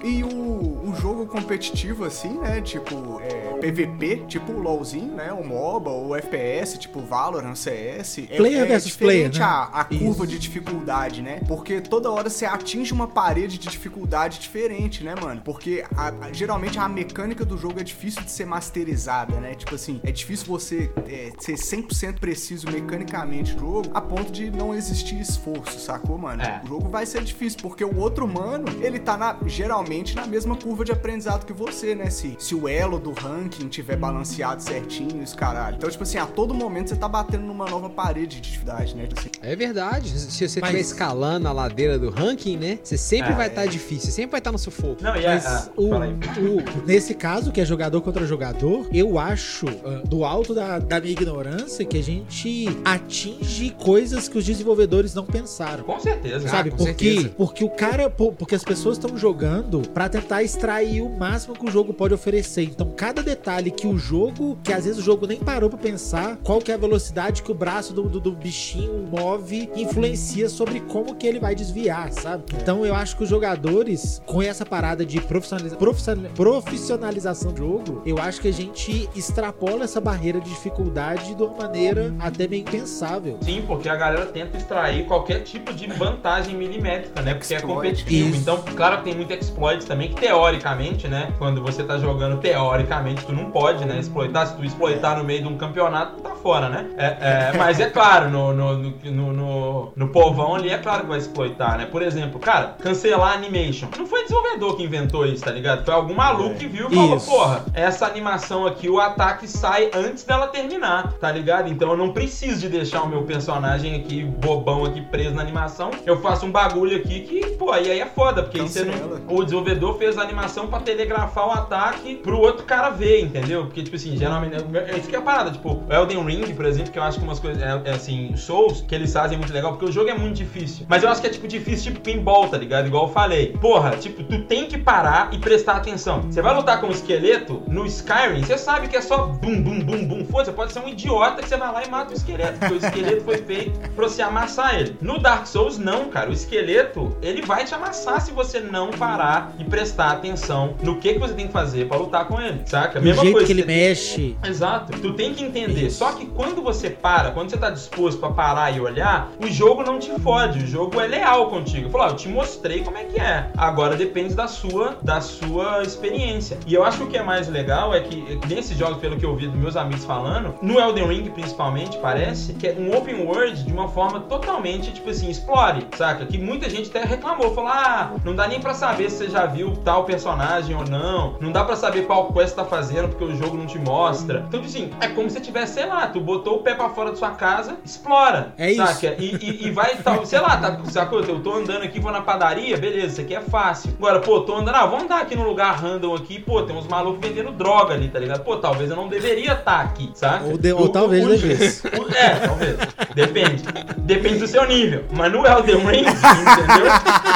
E o, o jogo competitivo, assim, né? Tipo, é, PVP, tipo o LoLzinho, né? O MOBA, o FPS, tipo Valorant, CS. É, Player é versus diferente player, né? a, a curva de dificuldade, né? Porque toda hora você atinge uma parede de dificuldade diferente, né, mano? Porque a- a- geralmente a mecânica do jogo é difícil de ser masterizada, né? Tipo assim, é difícil você é, ser 100% preciso mecanicamente no jogo a ponto de não existir esforço, sacou, mano? É. O jogo vai ser difícil, porque o outro mano, ele tá na- geralmente na mesma curva de aprendizado que você, né? Se, se o elo do ranking tiver balanceado certinho, os caralho. Então, tipo assim, a todo momento você tá batendo numa nova parede de dificuldade, né? Tipo assim, É verdade. Se você Mas- estiver escalando a ladeira do ranking, né? Você sempre É. vai estar difícil, sempre vai estar no sufoco. Não, e é. Mas ah, o, o- nesse caso, que é jogador contra jogador, eu acho, ah, do alto da, da minha ignorância, que a gente atinge coisas que os desenvolvedores não pensaram. Com certeza. Ah, Sabe, com porque, certeza. porque o cara, po- porque as pessoas estão jogando pra tentar extrair o máximo que o jogo pode oferecer. Então, cada detalhe que o jogo, que às vezes o jogo nem parou pra pensar, qual que é a velocidade que o braço do, do, do bichinho move, influencia sobre como que ele vai desviar, sabe? Então, eu acho que os jogadores, com essa parada de profissionaliza- profissional- profissionalização do jogo, eu acho que a gente extrapola essa barreira de dificuldade de uma maneira até meio impensável. Sim, porque a galera tenta extrair qualquer tipo de vantagem milimétrica, né? Porque é competitivo. Isso. Então, claro que tem muito exploit também, que teoricamente, né? Quando você tá jogando, teoricamente, tu não pode, né? Exploitar. Se tu exploitar no meio de um campeonato, tu tá fora, né? É, é, mas é claro, no, no, no, no, no- povão ali, é claro que vai exploitar, né? Por exemplo, cara, cancelar animation. Não foi desenvolvedor que inventou isso, tá ligado? Foi algum maluco que viu e falou, Isso. porra, essa animação aqui, o ataque sai antes dela terminar, tá ligado? Então eu não preciso de deixar o meu personagem aqui, bobão aqui, preso na animação. Eu faço um bagulho aqui que, pô, e aí é foda, porque aí você não-. O desenvolvedor fez a animação pra telegrafar o ataque pro outro cara ver, entendeu? Porque, tipo assim, geralmente. É isso que é a parada. Tipo, o Elden Ring, por exemplo, que eu acho que umas coisas. É, é assim, Souls, que eles fazem muito legal, porque o jogo é muito difícil. Mas eu acho que é tipo difícil, tipo pinball, tá ligado? Igual eu falei. Porra, tipo, tu tem que parar e prestar atenção. Você vai lutar com um esqueleto no Skyrim, você sabe que é só bum, bum, bum, bum. Foda, você pode ser um idiota que você vai lá e mata o esqueleto. Porque o esqueleto foi feito pra você amassar ele. No Dark Souls, não, cara. O esqueleto, ele vai te amassar se você não parar e prestar atenção no que, que você tem que fazer pra lutar com ele, saca? O Mesma jeito coisa que ele você- mexe. Exato. Tu tem que entender. Só que quando você para, quando você tá disposto pra parar e olhar, o jogo não te fode, o jogo é leal contigo. Falou, ah, eu te mostrei como é que é. Agora depende da sua, da sua experiência. E eu acho que o que é mais legal é que nesses jogos, pelo que eu ouvi dos meus amigos falando, no Elden Ring principalmente, parece que é um open world de uma forma totalmente, tipo assim, explore, saca? Que muita gente até reclamou, falou, ah, não dá nem pra saber se você já viu tal personagem ou não, não dá pra saber qual quest tá fazendo porque o jogo não te mostra. Então, tipo assim, é como se você tivesse, sei lá, tu botou o pé pra fora da sua casa, explora, É saca? E, e, e vai, tal, sei lá, tá, sacou? Eu tô andando aqui, vou na padaria, beleza, isso aqui é fácil. Agora, pô, tô andando, ah, vamos andar aqui num lugar random aqui, pô, tem uns malucos vendendo droga ali, tá ligado? Pô, talvez eu não deveria estar aqui, saca? Ou, de- ou O- talvez o- devesse. o- É, talvez. Depende. Depende do seu nível. Mas no Elden Ring, entendeu?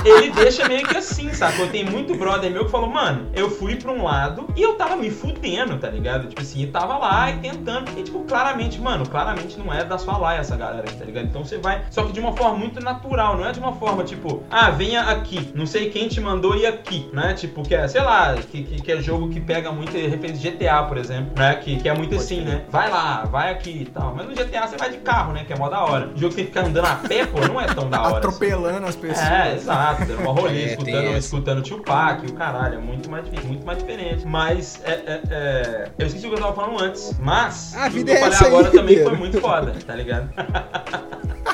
Ele deixa meio que assim, sacou? Tem muito brother meu que falou, mano, eu fui pra um lado e eu tava me fudendo, tá ligado? Tipo assim, e tava lá e tentando. E tipo, claramente, mano, claramente não é da sua laia essa galera tá ligado? Então você vai. Só que de uma forma muito natural, não é de uma forma tipo, ah, venha aqui. Não sei quem te mandou ir aqui, né? Tipo, que é, sei lá, que, que, que é jogo que pega muito referência GTA, por exemplo, né? Que, que é muito assim, né? Vai lá, vai aqui e tal. Mas no GTA você vai de carro, né? Que é mó da hora. O jogo que tem que ficar andando a pé, pô, não é tão da hora. assim. Atropelando as pessoas. É, exato, dando uma rolê, É, escutando, escutando o Tupac, o caralho, é muito mais, difícil, muito mais diferente. Mas, é, é, é, eu esqueci o que eu tava falando antes, mas A o vida que eu é falei essa aí, agora também Ribeiro. foi muito foda, tá ligado?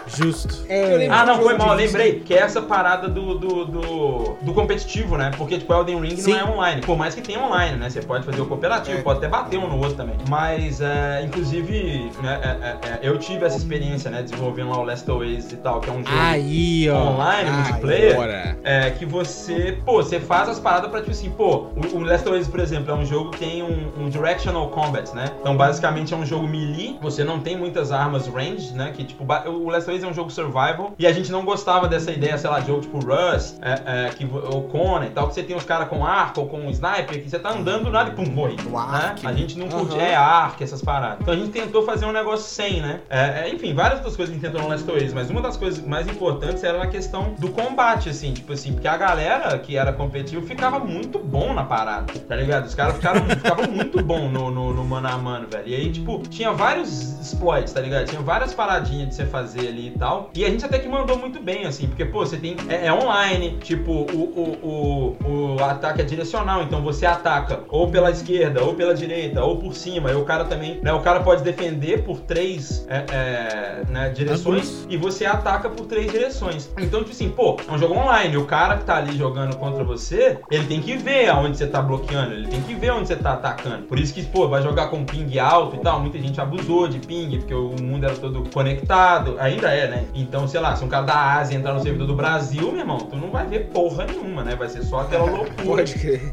Justo. É, Ah, não, foi mal, lembrei, que é essa parada do, do, do, do competitivo, né? Porque, tipo, Elden Ring Sim. não é online, por mais que tenha online, né? Você pode fazer o cooperativo, É. pode até bater um no outro também. Mas, é, inclusive, né, é, é, é, eu tive essa experiência, né? Desenvolvendo lá o Last Oasis e tal, que é um jogo Aí, ó. online, multiplayer. agora. É que você, pô, você faz as paradas pra, tipo assim, pô, o, o Last Oasis, por exemplo, é um jogo que tem um, um directional combat, né? Então, basicamente, é um jogo melee, você não tem muitas armas range, né? Que, tipo, o Last Oasis é um jogo survival, e a gente não gostava dessa ideia, sei lá, de jogo tipo Rust, é, é, que, ou Conan e tal, que você tem os caras com arco ou com sniper, que você tá andando do nada e pum, morre. Né? A gente não curte, Aham. é arco, essas paradas. Então a gente tentou fazer um negócio sem, né? É, é, enfim, várias outras coisas que a gente tentou no Last Oasis, mas uma das coisas mais importantes era na questão do combate, assim, tipo assim, porque a galera que era competitiva ficava muito bom na parada, tá ligado? Os caras ficaram, [laughs] ficavam muito bom no, no, no mano a mano, velho. E aí, tipo, tinha vários exploits, tá ligado? Tinha várias paradinhas de você fazer ali e tal. E a gente até que mandou muito bem, assim, porque, pô, você tem. É, é online, tipo, o, o, o, o ataque é direcional, então você ataca ou pela esquerda, ou pela direita, ou por cima. E o cara também, né? O cara pode defender por três é, é, né, direções e você ataca por três direções. Então, tipo assim, pô, é um jogo online. O cara que tá ali jogando contra você, ele tem que ver aonde você tá bloqueando, ele tem que ver onde você tá atacando. Por isso que, pô, vai jogar com ping alto e tal. Muita gente abusou de ping, porque o mundo era todo conectado. Ainda é, né? Então, sei lá, se um cara da Ásia entrar no servidor do Brasil, meu irmão, tu não vai ver porra nenhuma, né? Vai ser só aquela [laughs] loucura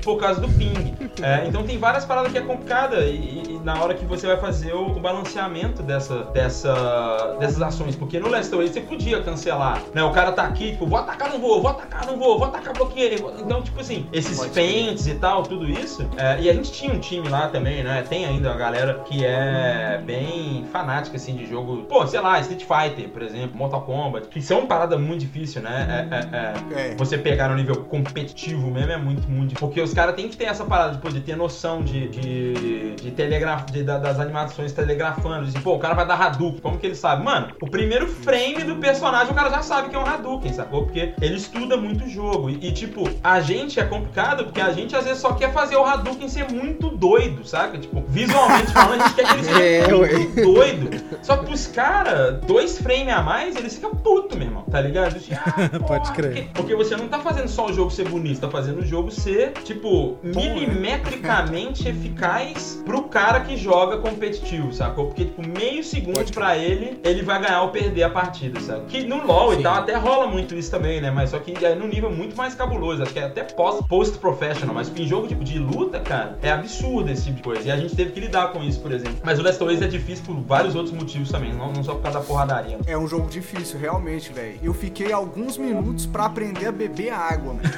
por causa do ping. É, então tem várias paradas que é complicada e, e na hora que você vai fazer o, o balanceamento dessa, dessa, dessas ações, porque no Last Oasis você podia cancelar, né? O cara tá aqui, tipo, vou atacar, não vou, vou atacar, não vou, vou atacar, bloqueei. Vou- Então, tipo assim, esses Pode feints e tal, tudo isso. é, e a gente tinha um time lá também, né? Tem ainda uma galera que é bem fanática, assim, de jogo. Pô, sei lá, Street Fighter, por exemplo, Mortal Kombat, que são parada muito difícil, né? É, é, é, É. você pegar no nível competitivo mesmo é muito, muito difícil. Porque os caras têm que ter essa parada de poder ter noção de, de, de telegraf, de- da- das animações telegrafando. De, pô, o cara vai dar Hadouken. Como que ele sabe? Mano, o primeiro frame do personagem o cara já sabe que é um Hadouken, sacou? Porque ele estuda muito o jogo. E, tipo, a gente é complicado porque a gente às vezes só quer fazer o Hadouken ser muito doido, saca? Tipo, visualmente falando, a gente quer que ele seja [laughs] É, muito doido. Só que pros caras, dois frames a mais, eles ficam putos, meu irmão, tá ligado? Tipo, [laughs] ah, Pode crer. Porque, porque você não tá fazendo só o jogo ser bonito, tá fazendo o jogo ser, tipo, milimetricamente [laughs] eficaz pro cara que joga competitivo, sacou? Porque, tipo, meio segundo Pode pra ele, ele vai ganhar ou perder a partida, sabe? Que no LoL Sim. e tal até rola muito isso também, né? Mas só que é num nível muito mais cabuloso, acho que é até post- post-professional, mas em jogo tipo, de luta, cara, é absurdo esse tipo de coisa. E a gente teve que lidar com isso, por exemplo. Mas o Last of Us é difícil por vários outros motivos também, não, não só por causa da porradaria. É um jogo difícil, realmente, velho. Eu fiquei alguns minutos pra aprender a beber água, mano.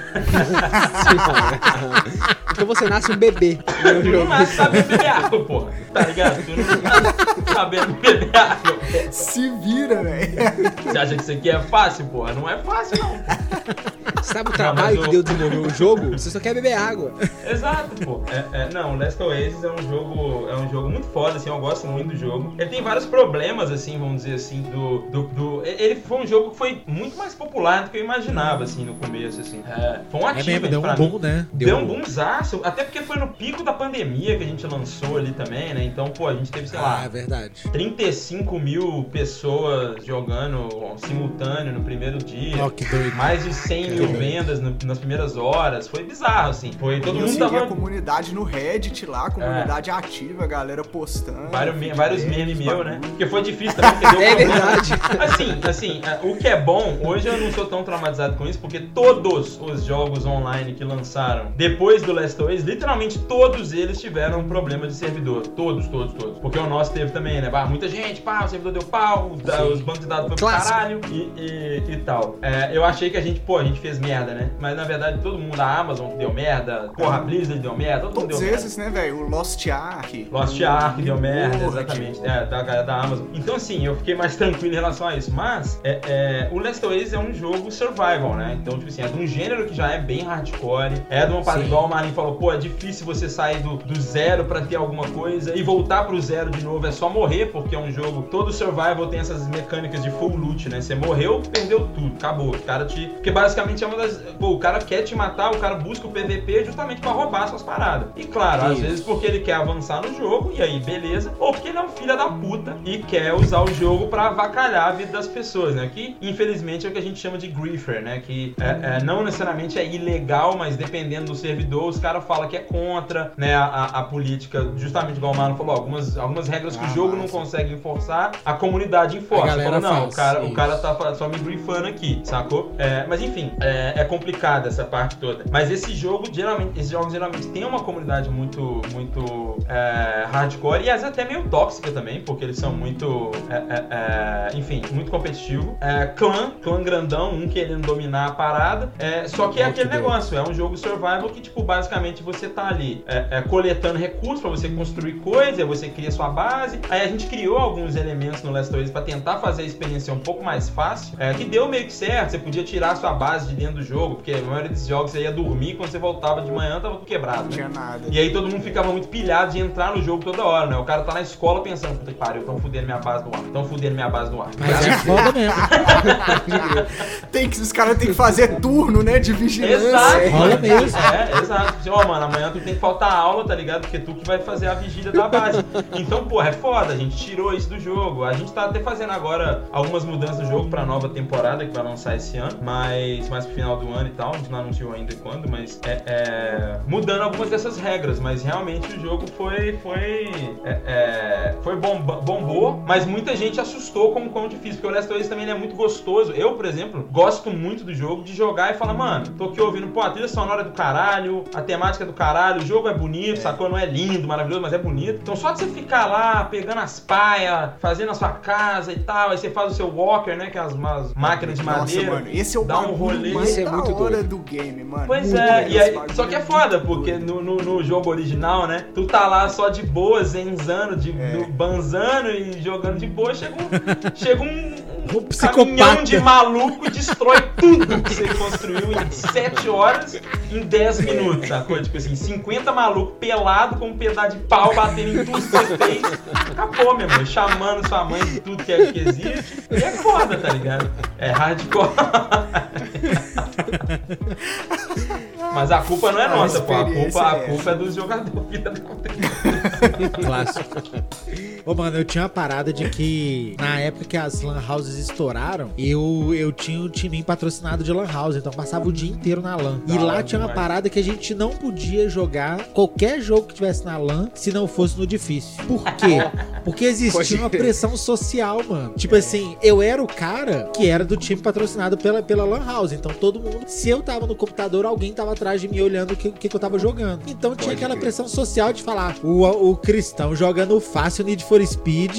Porque [laughs] você nasce um bebê. no Tu não nasce sabendo beber água, porra. Tá ligado? Tu não nasce sabendo beber água. Se vira, velho. Você acha que isso aqui é fácil, porra? Não é fácil, não. Sabe o trabalho deu desenvolver o jogo? Você só quer beber água. Exato, pô. É, é, não, Last Oasis é um jogo é um jogo muito foda, assim, eu gosto muito do jogo. Ele tem vários problemas, assim, vamos dizer assim, do, do, do- Ele foi um jogo que foi muito mais popular do que eu imaginava, assim, no começo, assim. É, foi um É ativo mesmo, deu um mim. boom, né? Deu um boomzaço, até porque foi no pico da pandemia que a gente lançou ali também, né? Então, pô, a gente teve, sei lá, Ah, é verdade. 35 mil pessoas jogando simultâneo no primeiro dia. Ó, que doido. Mais de 100 mil vendas no- nas primeiras horas. Foi bizarro, assim. Foi todo eu mundo segui a tava. comunidade no Reddit lá, comunidade ativa, a galera postando. Vários, me- vários memes meu, né? Porque foi difícil também, [laughs] É verdade. Assim, assim, é, o que é bom, hoje eu não sou tão traumatizado com isso, porque todos os jogos online que lançaram depois do Last of Us, literalmente todos eles tiveram um problema de servidor. Todos, todos, todos. Porque o nosso teve também, né? Muita gente, pá, o servidor deu pau, Sim. os bancos de dados foram pro Clássico. caralho e, e, e tal. É, eu achei que a gente, pô, a gente fez merda, né? Mas na verdade todo mundo, a Amazon deu merda, porra, a Blizzard deu merda, todo mundo Todos deu merda. esses, né, velho? O Lost Ark. Lost Ark deu merda, exatamente. É, da galera da Amazon. Então, assim, eu fiquei mais [laughs] tranquilo em relação a isso. Mas, é, é, o Last of Us é um jogo survival, né? Então, tipo assim, é de um gênero que já é bem hardcore. É de uma parte, igual o Marinho falou, pô, é difícil você sair do, do zero pra ter alguma coisa e voltar pro zero de novo. É só morrer, porque é um jogo. Todo survival tem essas mecânicas de full loot, né? Você morreu, perdeu tudo, acabou. O cara te. Porque basicamente é uma das. Pô, o cara quer te matar, o cara busca o PVP justamente pra roubar suas paradas. E claro, às Isso. vezes porque ele quer avançar no jogo, e aí beleza, ou porque ele é um filho da puta e quer usar o jogo pra avacalhar a vida das pessoas, né? Que infelizmente é o que a gente chama de griefer, né? Que é, é, não necessariamente é ilegal, mas dependendo do servidor, os caras falam que é contra né, a, a- política, justamente igual o Mano falou, algumas, algumas regras que Ah, o jogo não massa. consegue enforçar, a comunidade enforça. Fala, não, faz, o cara, o cara tá só me briefando aqui, sacou? É, mas enfim, é, é complicado essa parte toda. Mas esse jogo, geralmente, esses jogos geralmente tem uma comunidade muito, muito é, hardcore e às vezes até meio tóxica também, porque eles são muito, é, é, é, enfim, muito competitivo. É, clã, clã grandão, um querendo dominar a parada. É, só que é aquele negócio, é um jogo survival que, tipo, basicamente você tá ali coletando recursos pra você construir coisa, aí você cria sua base. Aí a gente criou alguns elementos no Last of Us pra tentar fazer a experiência um pouco mais fácil, que deu meio que certo. Você podia tirar sua base de dentro do jogo, porque a maioria desses jogos você ia dormir, quando você voltava de manhã tava tudo quebrado. Não né? tinha nada. E aí todo mundo ficava muito pilhado de entrar no jogo toda hora, né? O cara tá na escola pensando, puta que pariu, tão fudendo minha base no ar, tão fudendo minha base no ar. Mas é foda mesmo. [laughs] Tem que, os caras têm que fazer turno, né, de vigilância. Exato, Rola mano. mesmo. É, exato. Assim, Ó, mano, amanhã tu tem que faltar aula, tá ligado? Porque tu que vai fazer a vigília da base. Então, porra, é foda, a gente tirou isso do jogo. A gente tá até fazendo agora algumas mudanças no jogo pra nova temporada que vai lançar esse ano, mas mais pro final do ano e tal. A gente não anunciou ainda quando, mas é, é, mudando algumas dessas regras. Mas realmente o jogo foi. Foi. é, é, foi bomba, bombou, mas muita gente assustou com o quão difícil. Porque o Last of Us também ele é muito gostoso. Eu, por exemplo, gosto muito do jogo de jogar e falar, mano, tô aqui ouvindo, pô, a trilha sonora é do caralho, a temática é do caralho, o jogo é bonito, sacou? Não é lindo, maravilhoso, mas é bonito. Então só de você ficar lá pegando as paias, fazendo a sua casa e tal, aí você faz o seu walker, né? Que é as, umas máquinas de Nossa, madeira. mano, esse é o dá um rolê. Isso é da muito hora doido. do game, mano. Pois Muito é, e aí, só que é foda, porque no, no, no jogo original, né? Tu tá lá só de boa, zenzando, de, É. do- banzando e jogando de boa, chega um, [laughs] chega um, Um caminhão de maluco e destrói tudo que você construiu em 7 horas em 10 minutos, sacou? Tipo assim, 50 malucos pelado com um pedaço de pau batendo em tudo que você fez. Acabou, meu irmão. Chamando sua mãe de tudo que, é, que existe. E é foda, tá ligado? É hardcore. [laughs] Mas a culpa não é A nossa, pô. A culpa, a é culpa é dos jogadores. [laughs] Clássico. Ô, mano, eu tinha uma parada de que na época que as lan houses estouraram, eu, eu tinha um time patrocinado de lan house, então eu passava o dia inteiro na lan. E lá tinha uma parada que a gente não podia jogar qualquer jogo que tivesse na lan se não fosse no difícil. Por quê? [laughs] Porque existia uma pressão social, mano. Tipo assim, eu era o cara que era do time patrocinado pela, pela lan house, então todo mundo, se eu tava no computador, alguém tava atrás de mim olhando o que, que que eu tava jogando. Então tinha aquela pressão social de falar, o, o cristão jogando fácil Need for Speed,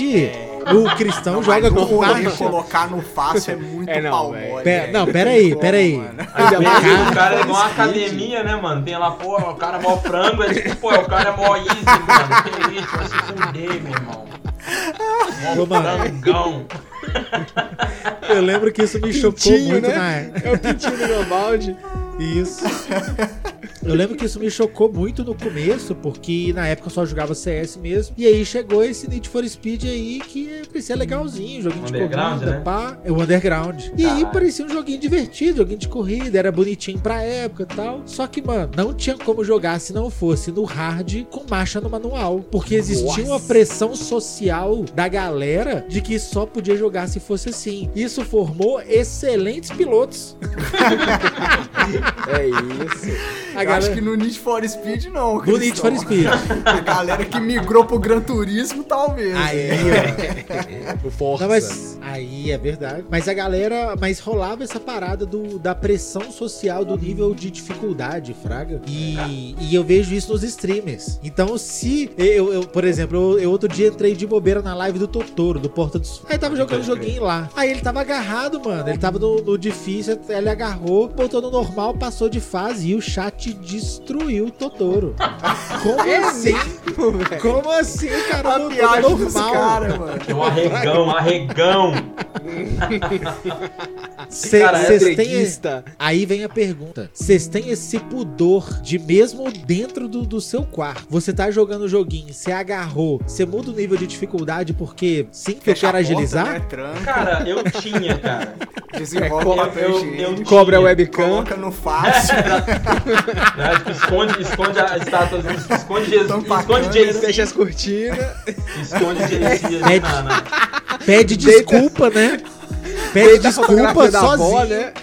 o cristão Não, joga no com rolê marcha. colocar no fácil é muito [laughs] É, não, pau mole, Pera- não, pera Tem aí, como, pera aí. mano. Ainda mais o cara é igual uma academia, né, mano? Tem lá, pô, o cara é mó frango, é tipo, pô, o cara é mó easy, mano. Que isso, vai se fuder, meu irmão. Mó frangão. Eu lembro que isso me chocou Pintinho, muito né? na. É o pintinho do meu balde. Isso. Eu lembro que isso me chocou muito no começo, porque na época eu só jogava CS mesmo. E aí chegou esse Need for Speed aí que parecia legalzinho, joguinho de corrida, né? pá. É o Underground. E aí parecia um joguinho divertido, joguinho de corrida, era bonitinho pra época e tal. Só que, mano, não tinha como jogar se não fosse no hard com marcha no manual. Porque existia uma Nossa. pressão social da galera de que só podia jogar se fosse assim. Isso formou excelentes pilotos. [laughs] É isso. A Eu acho que no Need for Speed não. No Need for Speed. [laughs] A galera que migrou pro Gran Turismo, talvez. Aí, [laughs] O Forza. Não, mas aí é verdade. Mas a galera, mas rolava essa parada do, da pressão social do nível de dificuldade, fraga. E, e eu vejo isso nos streamers. Então, se eu, eu, por exemplo, eu, eu outro dia entrei de bobeira na live do Totoro, do Porta dos. Aí tava jogando um joguinho lá. Aí ele tava agarrado, mano. Ele tava no, no difícil, ele agarrou, botou no normal, passou de fase e o chat destruiu o Totoro. [laughs] Como assim? velho. Como assim, cara? A viagem dos normal. caras, mano. Um arregão, um arregão. Cê- Cara, é Entreguista. Aí vem a pergunta: vocês têm esse pudor de mesmo dentro do, do seu quarto? Você tá jogando o joguinho, você agarrou, você muda o nível de dificuldade porque sim que eu quero a porta, agilizar? Né? Cara, eu tinha, cara. desenrola É, o papel eu- higiênico, eu- Cobra a tinha. webcam. coloca no fácil. [laughs] Né? Tipo, esconde, esconde a estátua, esconde Jesus, esconde. JC, Fecha as cortinas. esconde ali Pede. na, na, Pede desculpa, né? Pede a desculpa da sozinho. avó, né? [laughs]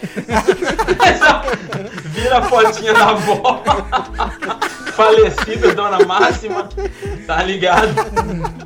Vira a fotinha da avó. Falecida Dona Máxima. Tá ligado?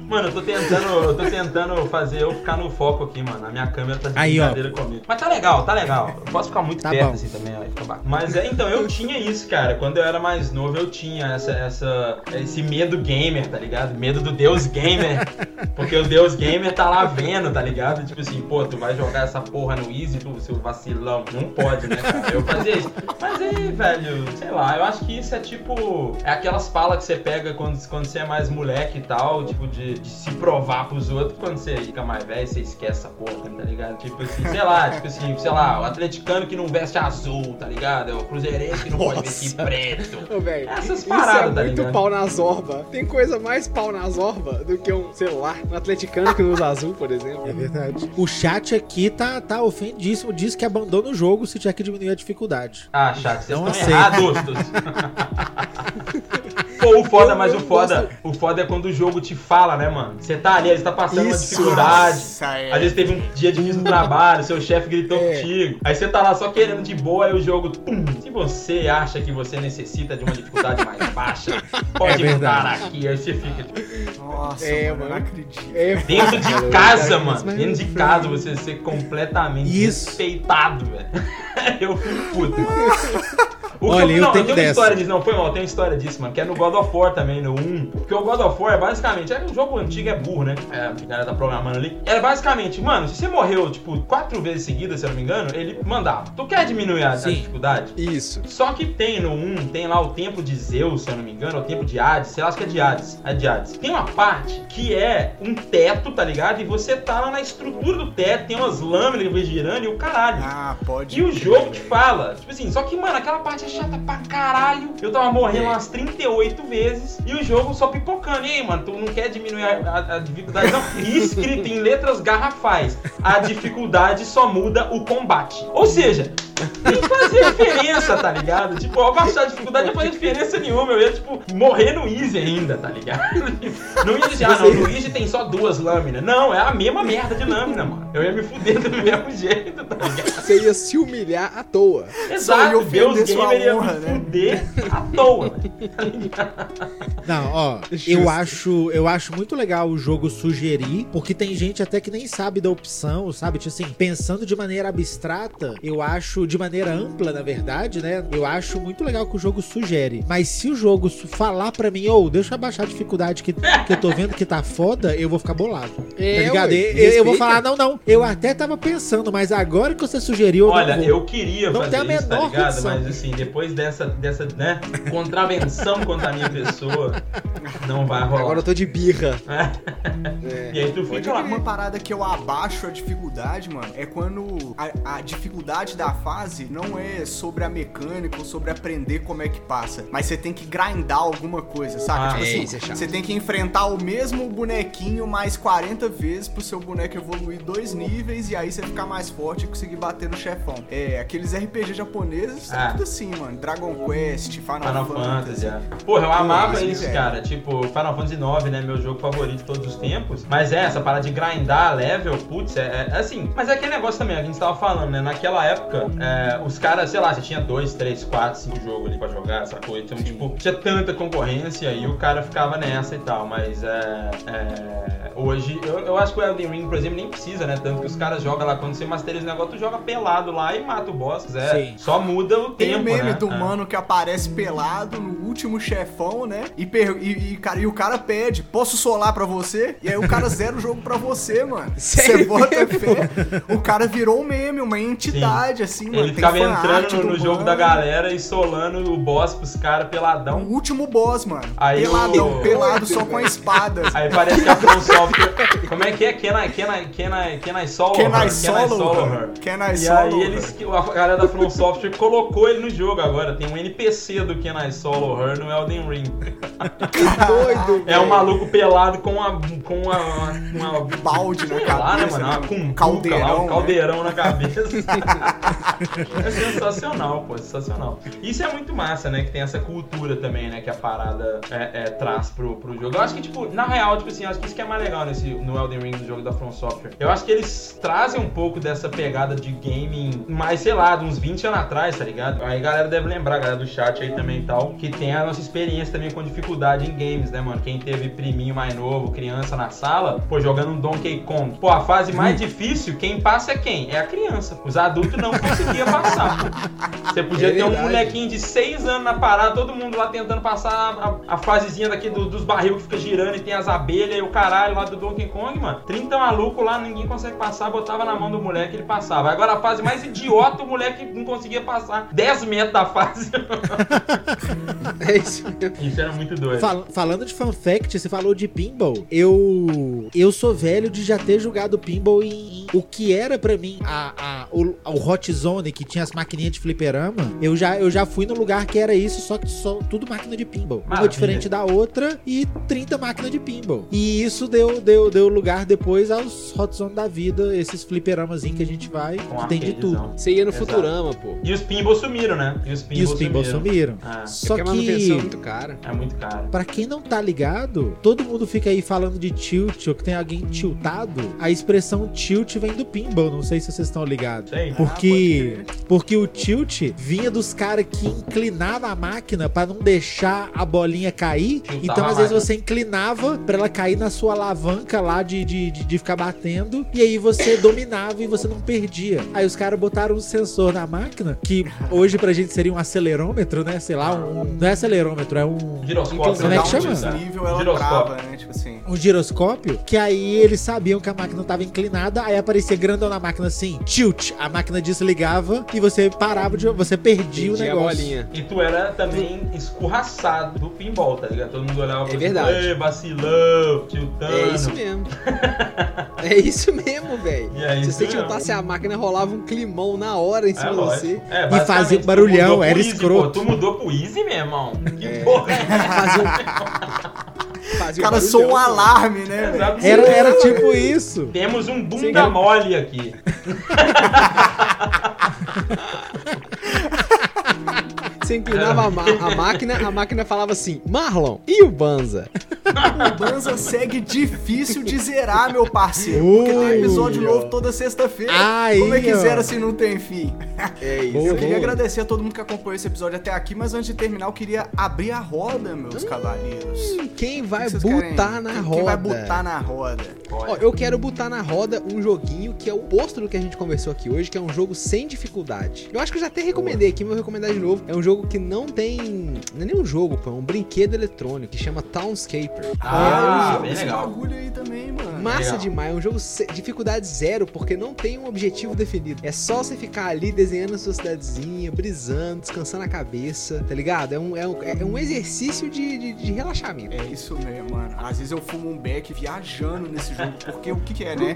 Mano, eu tô tentando, eu tô tentando fazer eu ficar no foco aqui, mano. A minha câmera tá de Aí, ó. brincadeira comigo. Mas tá legal, tá legal. Eu posso ficar muito Tá perto bom. assim também, ó, fica bacana. Mas é, então, eu tinha isso, cara. Quando eu era mais novo, eu tinha essa, essa, esse medo gamer, tá ligado? Medo do Deus gamer. Porque o Deus gamer tá lá vendo, tá ligado? Tipo assim, pô, tu vai jogar essa porra no Easy, tu, seu vacilão. Não pode, né, cara? [laughs] Eu fazia isso. Mas aí, velho, sei lá, eu acho que isso é tipo. É aquelas falas que você pega quando, quando você é mais moleque e tal, tipo, de, de se provar pros outros. Quando você fica mais velho, você esquece essa porra, tá ligado? Tipo assim, sei lá, tipo assim, sei lá, o atleticano que não veste azul, tá ligado? É o cruzeirense que não pode vestir preto. Ô, velho, Essas isso paradas, é tá muito ligado? pau na zorba. Tem coisa mais pau na zorba do que um celular. Um atleticano que não usa azul, por exemplo. É verdade. O chat aqui tá, tá ofendidíssimo, diz que abandona o jogo se tiver que diminuir a dificuldade. Ah, chat, vocês Não estão errados. [laughs] Pô, o foda, mas o foda, o foda é quando o jogo te fala, né, mano? Você tá ali, você tá passando uma Isso. dificuldade. Nossa, é. Às vezes teve um dia difícil no trabalho, seu chefe gritou É. contigo. Aí você tá lá só querendo de boa, aí o jogo. Pum, se você acha que você necessita de uma dificuldade mais baixa, pode É mudar aqui. Aí você fica tipo, Nossa, É, mano, eu não acredito. É, dentro de casa, mano. Dentro de casa você ser completamente Isso. respeitado, velho. [laughs] Eu fico puto, mano. [laughs] O que Olha, eu não, tenho tem uma dessa. história disso, não foi mal, tem uma história disso, mano, que é no God of War também, no 1. Porque o God of War é basicamente, é um jogo antigo, é burro, né? É, a galera tá programando ali. Era basicamente, mano, se você morreu, tipo, quatro vezes seguidas, se eu não me engano, ele mandava. Tu quer diminuir a, a dificuldade? Isso. Só que tem no 1, tem lá o tempo de Zeus, se eu não me engano, ou o tempo de Hades, sei lá, acho que é de Hades. É de Hades. Tem uma parte que é um teto, tá ligado? E você tá lá na estrutura do teto, tem umas lâminas que vai girando e o caralho. Ah, pode. E o jogo te fala. Tipo assim, só que, mano, aquela parte é chata pra caralho. Eu tava morrendo umas 38 vezes e o jogo só pipocando. E aí, mano, tu não quer diminuir a, a- a dificuldade, não? E escrito em letras garrafais: a dificuldade só muda o combate. Ou seja, nem fazia diferença, tá ligado? Tipo, ao baixar a dificuldade não fazia diferença nenhuma. Eu ia, tipo, morrer no Easy ainda, tá ligado? [laughs] Não ia ah, não, no Easy tem só duas lâminas. Não, é a mesma merda de lâmina, mano. Eu ia me fuder do mesmo jeito, tá ligado? Você ia se humilhar à toa. Exato, Deus sua Gamer ia honra, me né? fuder à toa. Tá ligado? Não, ó, Justo. eu acho, eu acho muito legal o jogo sugerir, porque tem gente até que nem sabe da opção, sabe? Tipo assim, pensando de maneira abstrata, eu acho, de maneira ampla, na verdade, né? Eu acho muito legal que o jogo sugere. Mas se o jogo falar pra mim, ou deixa eu abaixar a dificuldade que, que eu tô vendo que tá foda, eu vou ficar bolado. É, tá ligado? ué, eu, eu vou falar, não, não. Eu até tava pensando, mas agora que você sugeriu, eu Olha, eu queria Não fazer tem a isso, tá menor ligado? condição. Mas assim, depois dessa, dessa, né, contravenção contra a minha pessoa, não vai rolar. Agora eu tô de birra. É. [laughs] É. E aí tu fica lá. Uma parada que eu abaixo a dificuldade, mano, é quando a, a dificuldade da fase fase não é sobre a mecânica ou sobre aprender como é que passa, mas você tem que grindar alguma coisa, saca? Ah, tipo é, assim, isso é você tem que enfrentar o mesmo bonequinho mais 40 vezes pro seu boneco evoluir dois níveis e aí você ficar mais forte e conseguir bater no chefão. É, aqueles RPG japoneses, Ah. é tudo assim, mano. Dragon Quest, Final, Final Fantasy. Fantasy, é. Porra, eu amava isso, velho. cara. Tipo, Final Fantasy IX, né? Meu jogo favorito de todos os tempos. Mas é, essa parada de grindar level, putz, é, é assim. Mas é aquele negócio também, a gente tava falando, né? Naquela época, é, os caras, sei lá, você tinha dois, três, quatro, cinco jogos ali pra jogar, sacou? Então, tipo, tinha tanta concorrência e o cara ficava nessa e tal. Mas é. é, hoje, eu, eu acho que o Elden Ring, por exemplo, nem precisa, né? Tanto que os caras jogam lá, quando você masteriza o negócio, tu joga pelado lá e mata o boss, quiser. Sim. Só muda o Tem o tempo, meme né? do É. mano que aparece pelado no último chefão, né? E, per- e, e, cara, e o cara pede, posso solar pra você? E aí o cara [laughs] zera o jogo pra você, mano. Você bota fé. O cara virou um meme, uma entidade, assim, mano. Ele ficava entrando no, no jogo da galera e solando o boss pros caras O peladão. último boss, mano. Aí Peladão, o- pelado só com a espada. Aí parece que a From Software. Como é que é? Can I, can I, can I, can I solo Can her? I solo her? her? Can I E solo aí her? eles, a galera da From Software colocou ele no jogo agora. Tem um NPC do Can I Solo Her no Elden Ring. Que doido, É um maluco pelado com uma. com uma. uma balde na sei lá, né, cabeça, mano? né? Uma cumbuca Caldeirão, lá, um né? caldeirão na cabeça. [laughs] é sensacional, pô, sensacional. Isso é muito massa, né? Que tem essa cultura também, né? Que a parada é, é, traz pro, pro jogo. Eu acho que, tipo, na real, tipo assim, eu acho que isso que é mais legal nesse, no Elden Ring, no jogo da From Software. Eu acho que eles trazem um pouco dessa pegada de gaming mais, sei lá, de uns 20 anos atrás, tá ligado? Aí a galera deve lembrar, a galera do chat aí também e tal, que tem a nossa experiência também com dificuldade em games, né, mano? Quem teve priminho mais novo, criança na sala, pô, jogando um Donkey Kong. Pô, a fase mais difícil, quem passa é quem? É a criança. Os adultos não conseguiam passar. Você podia É ter um molequinho de 6 anos na parada, todo mundo lá tentando passar a, a fasezinha daqui do- dos barril que fica girando e tem as abelhas e o caralho lá do Donkey Kong, mano. 30 maluco lá, ninguém consegue passar, botava na mão do moleque ele passava. Agora a fase mais idiota, o moleque não conseguia passar 10 metros da fase. [laughs] É isso mesmo. Isso era muito doido. Fal- falando de fun fact, você falou de pinball. Eu eu sou velho de já ter jogado pinball em, em- o que era pra mim a, a- o, o Hot Zone que tinha as maquininhas de fliperama. Eu já eu já fui no lugar que era isso, só que só tudo máquina de pinball. Uma Maravilha. diferente da outra e 30 máquinas de pinball. E isso deu deu deu lugar depois aos Hot Zone da vida, esses fliperamazinhos que a gente vai, Com que tem de tudo. Você ia no Exato. Futurama, pô. E os pinball sumiram, né? E os E pinball, os pinball sumiram. Ah, Só Porque a manutenção é que muito cara. é muito caro. Pra quem não tá ligado, todo mundo fica aí falando de tilt ou que tem alguém tiltado. A expressão tilt vem do pinball, não sei se vocês estão ligados. Sei. Porque, Ah, pode porque o tilt vinha dos caras que inclinavam a máquina pra não deixar a bolinha cair. Então, às vezes, você inclinava pra ela cair na sua alavanca lá de, de, de, de ficar batendo. E aí você [coughs] dominava e você não perdia. Aí os caras botaram um sensor na máquina, que hoje pra gente seria um acelerômetro, né? Sei lá, um. Não é acelerômetro, é um. Giroscópio. Como é que chama? um desnível, ela Giroscópio. trava, né? Tipo assim. um giroscópio, que aí eles sabiam que a máquina tava inclinada, aí aparecia grandão na máquina assim, tilt, a máquina desligava e você parava de. você perdia o Perdi a negócio. bolinha. E tu era também escorraçado do pinball, tá ligado? Todo mundo olhava pra É você, verdade. "Ei, vacilão, tiltando. É isso mesmo. [laughs] é isso mesmo, velho. É Se você tiltasse a máquina, rolava um climão na hora em cima É, de você. É, E fazia barulhão, era Easy, escroto. Pô, tu mudou pro Easy, meu irmão? Que É. porra é [laughs] Fazia um. Cara soa um alarme, né? Exato. Era, era tipo isso. Temos um bunda Sim. mole aqui. [laughs] Você inclinava a, a máquina, a máquina falava assim: Marlon, e o Banza? [laughs] O Banza segue difícil de zerar, meu parceiro. Porque tem episódio novo toda sexta-feira. Como é que zera se não tem fim? É isso. Eu queria agradecer a todo mundo que acompanhou esse episódio até aqui, mas antes de terminar, eu queria abrir a roda, meus cavaleiros. Quem vai que botar na Quem roda? vai botar na roda? Ó, eu quero botar na roda um joguinho que é o oposto do que a gente conversou aqui hoje, que é um jogo sem dificuldade. Eu acho que eu já até recomendei aqui, mas vou recomendar de novo. É um jogo que não tem. Não é nem um jogo, pô, é um brinquedo eletrônico que chama Townscape. Ah, é um bem esse legal. bagulho aí também, mano. Massa legal. demais, é um jogo dificuldade zero, porque não tem um objetivo definido. É só você ficar ali desenhando a sua cidadezinha, brisando, descansando a cabeça, tá ligado? É um, é um, é um exercício de, de, de relaxamento. É isso mesmo, mano. Às vezes eu fumo um beck viajando nesse jogo, porque o que, que é, né?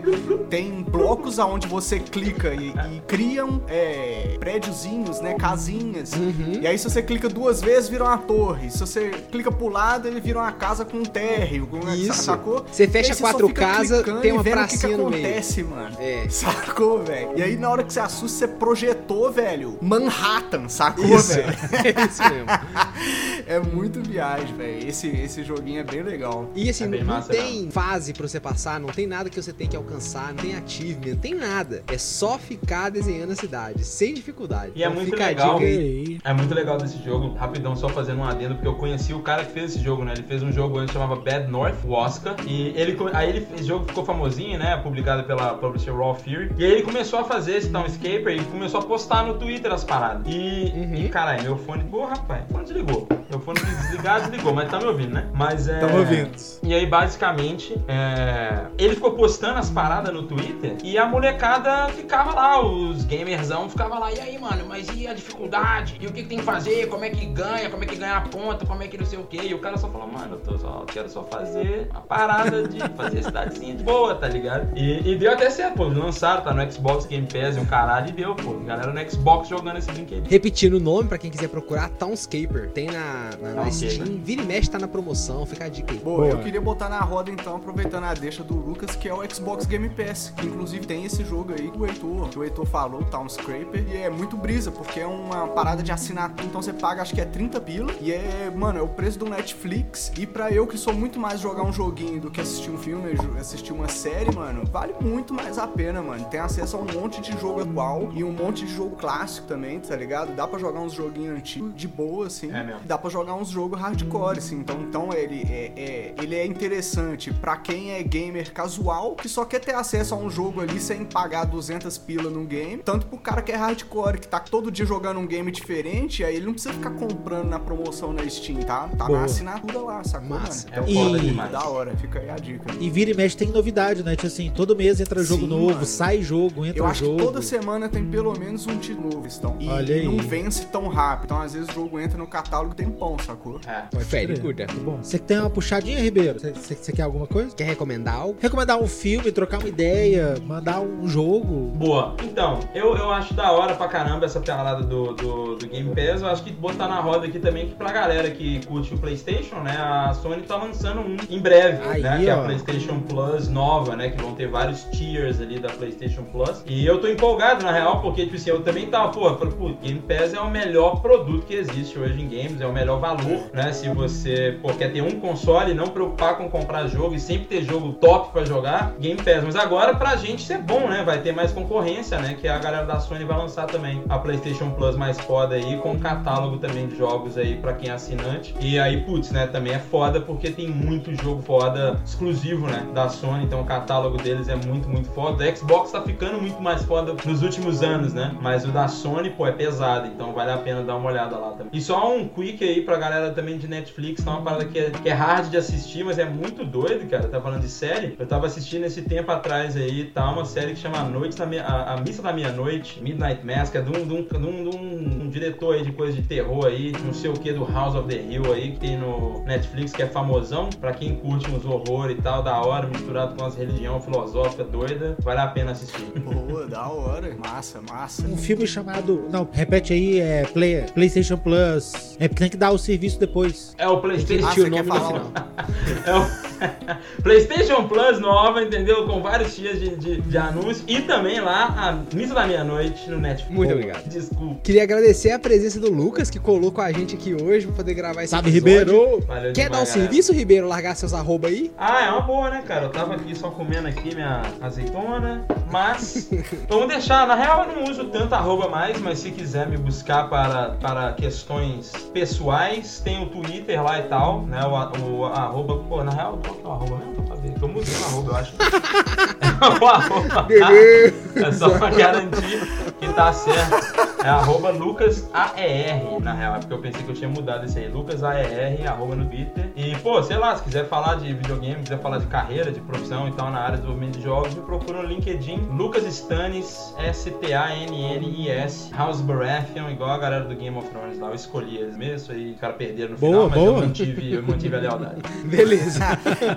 Tem blocos aonde você clica e, e criam é, prédiozinhos, né? Casinhas. Uhum. E aí, se você clica duas vezes, vira uma torre. Se você clica pro lado, ele vira uma casa com um térreo. Com, Isso. Sacou? Você fecha quatro casas, tem uma pracinha o que, que no meio. acontece, mano. É. Sacou, velho? E aí, na hora que você assusta, você projetou, velho, Manhattan, sacou, velho? [laughs] é isso mesmo. [laughs] É muito viagem, velho. Esse, esse joguinho é bem legal. E assim, É não massa tem fase pra você passar, não tem nada que você tem que alcançar, não tem achievement, não tem nada. É só ficar desenhando a cidade, sem dificuldade. E é Então muito fica a legal. dica aí. aí. É muito legal desse jogo, rapidão, só fazendo um adendo, porque eu conheci o cara que fez esse jogo, né? Ele fez um jogo antes que chamava Bad North, o Oscar, e ele, aí ele, esse jogo ficou famosinho, né? Publicado pela publisher Raw Fury, e aí ele começou a fazer esse Townscaper e começou a postar no Twitter as paradas. E, Uhum. e caralho, meu fone, pô, rapaz, o fone desligou. Meu fone desligar, desligou, mas tá me ouvindo, né? Mas é. Tamo ouvindo. E aí, basicamente, é, ele ficou postando as paradas no Twitter e a molecada ficava lá, os gamerzão ficava lá, e aí, mano, mas e a dificuldade? E o que, que tem que fazer? Como é que ganha? Como é que ganha a ponta? Como é que não sei o quê? E o cara só falou, mano, eu tô só, quero só fazer a parada de fazer a cidadezinha de boa, tá ligado? E, e deu até certo, pô, lançaram, tá no Xbox Game Pass e o caralho, e deu, pô. Galera no Xbox jogando esse brinquedo. Repetindo o nome pra quem quiser procurar, Townscaper. Tem na, na, na. Steam, vira e mexe, tá na promoção, fica a dica aí. Boa, Boa. eu queria botar na roda então, aproveitando a deixa do Lucas, que é o Xbox Game Pass, que inclusive tem esse jogo aí que o Heitor, que o Heitor falou, Townscraper, e é muito brisa, porque é uma parada de assinatura, então você paga acho que é 30 pila, e é, mano, é o preço do Netflix, e pra eu que sou muito mais jogar um joguinho do que assistir um filme, assistir uma série, mano, vale muito mais a pena, mano. Tem acesso a um monte de jogo atual e um monte de jogo clássico também, tá ligado? Dá pra jogar uns joguinhos antigos de boa, assim. É mesmo. Dá pra jogar uns jogos hardcore, assim. Então, então ele, é, é- ele é interessante pra quem é gamer casual, que só quer ter acesso a um jogo ali sem pagar 200 pila num game. Tanto pro cara que é hardcore, que tá todo dia jogando um game diferente, aí ele não precisa ficar comprando na promoção na Steam, tá? Tá Boa. na assinatura lá, sacou, Massa. É E- foda demais. Da hora, fica aí a dica. E vira e mexe tem novidade, né? Tipo assim, todo mês entra jogo Sim, novo, mano. sai jogo, entra Eu acho jogo. que toda semana tem pelo menos um título novo, então. E Olha aí. não vence tão rápido. Então, às vezes, o jogo entra no catálogo tem pão, sacou? É. Pode. Tá Bom, você tem uma puxadinha, Ribeiro? Você- quer alguma coisa? Quer recomendar algo? Recomendar um filme, trocar uma ideia, mandar um jogo. Boa. Então, eu, eu acho da hora pra caramba essa parada do, do, do Game Pass. Eu acho que botar na roda aqui também que pra galera que curte o PlayStation, né? A Sony tá lançando um em breve, Aí, né? Que é a. PlayStation Plus nova, né? Que vão ter vários tiers ali da PlayStation Plus. E eu tô empolgado, na real, porque, tipo assim, eu também tava, pô, eu falei, pô, Game Pass é o melhor produto que existe hoje em games, é o melhor valor, né? Se você, pô, quer ter um console e não preocupar com comprar jogo e sempre ter jogo top pra jogar, Game Pass. Mas agora, pra gente, isso é bom, né? Vai ter mais concorrência, né? Que a galera da Sony vai lançar também a PlayStation Plus mais foda aí, com um catálogo também de jogos aí pra quem é assinante. E aí, putz, né? Também é foda porque tem muito jogo foda exclusivo, né? Da Sony, então o catálogo deles é muito, muito foda. O Xbox tá ficando muito mais foda nos últimos anos, né? Mas o da Sony, pô, é pesado, então vale a pena dar uma olhada lá também. E só um quick aí pra galera também de Netflix, tá uma parada que é, que é hard de assistir, mas é muito doido, cara. Tá falando de série. Eu tava assistindo esse tempo atrás aí, tá? Uma série que chama A Noite da Meia- a, a Missa da Meia-Noite, Midnight Mass, que é de um, de um, de um, de um- um diretor aí de coisa de terror aí, não sei o que, do House of the Hill aí, que tem no Netflix, que é famosão. Pra quem curte uns horror e tal, da hora, misturado com as religião filosófica doida, vale a pena assistir. [laughs] Boa, da hora. Massa, massa. Um filme chamado. Não, repete aí, é Play, PlayStation Plus. É porque tem que dar o serviço depois. É o PlayStation. Ah, o nome no final. [laughs] É o [laughs] PlayStation Plus nova, entendeu? Com vários dias de, de, de anúncio. E também lá a Missa da Meia-Noite no Netflix. Muito obrigado. Desculpa. Queria agradecer a presença do Lucas, que colou com a gente aqui hoje pra poder gravar esse Sabe, episódio. Ribeiro? Valeu Quer dar um demais, galera. serviço, Ribeiro? Largar seus arroba aí? Ah, é uma boa, né, cara? Eu tava aqui só comendo aqui minha azeitona, mas [laughs] vamos deixar. Na real, eu não uso tanto arroba mais, mas se quiser me buscar para, para questões pessoais, tem o Twitter lá e tal, né? O, o arroba, pô, na real, qual que é o arroba mesmo? Pra saber. Eu mudei o arroba, eu acho. [laughs] o arroba. É só pra garantir que tá certo. É arroba LucasAER, na real. É porque eu pensei que eu tinha mudado esse aí. LucasAER, arroba no Twitter. E, pô, sei lá, se quiser falar de videogame, quiser falar de carreira, de profissão e tal na área de desenvolvimento de jogos, me procura no LinkedIn. Lucas Stannis, S-T-A-N-N-I-S. House Baratheon, igual a galera do Game of Thrones lá. Eu escolhi eles mesmo, aí os caras perderam no Boa, final, mas boa. eu mantive, eu mantive a lealdade. [laughs] Beleza.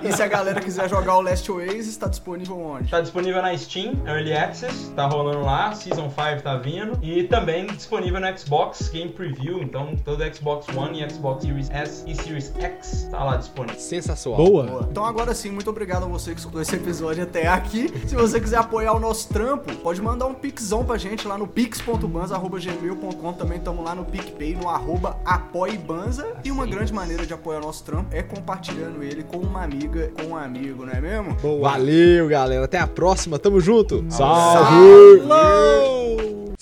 e se a galera quiser jogar o Last Oasis, está disponível onde? Tá disponível na Steam, Early Access, tá rolando lá, Season 5 tá vindo. E também disponível no Xbox Game Preview, então todo Xbox One e Xbox Series S e Series X tá lá disponível. Sensacional. Boa. Boa. Então agora sim, muito obrigado a você que escutou esse episódio até aqui. Se você quiser apoiar o nosso trampo, pode mandar um pixão pra gente lá no pix.banza.gmail.com. Também estamos lá no PicPay, no arroba apoiebanza. E uma grande maneira de apoiar o nosso trampo é compartilhando ele com uma amiga, com um amigo, não é mesmo? Boa. Valeu, galera. Até a próxima. Tamo junto. Salve! Falou!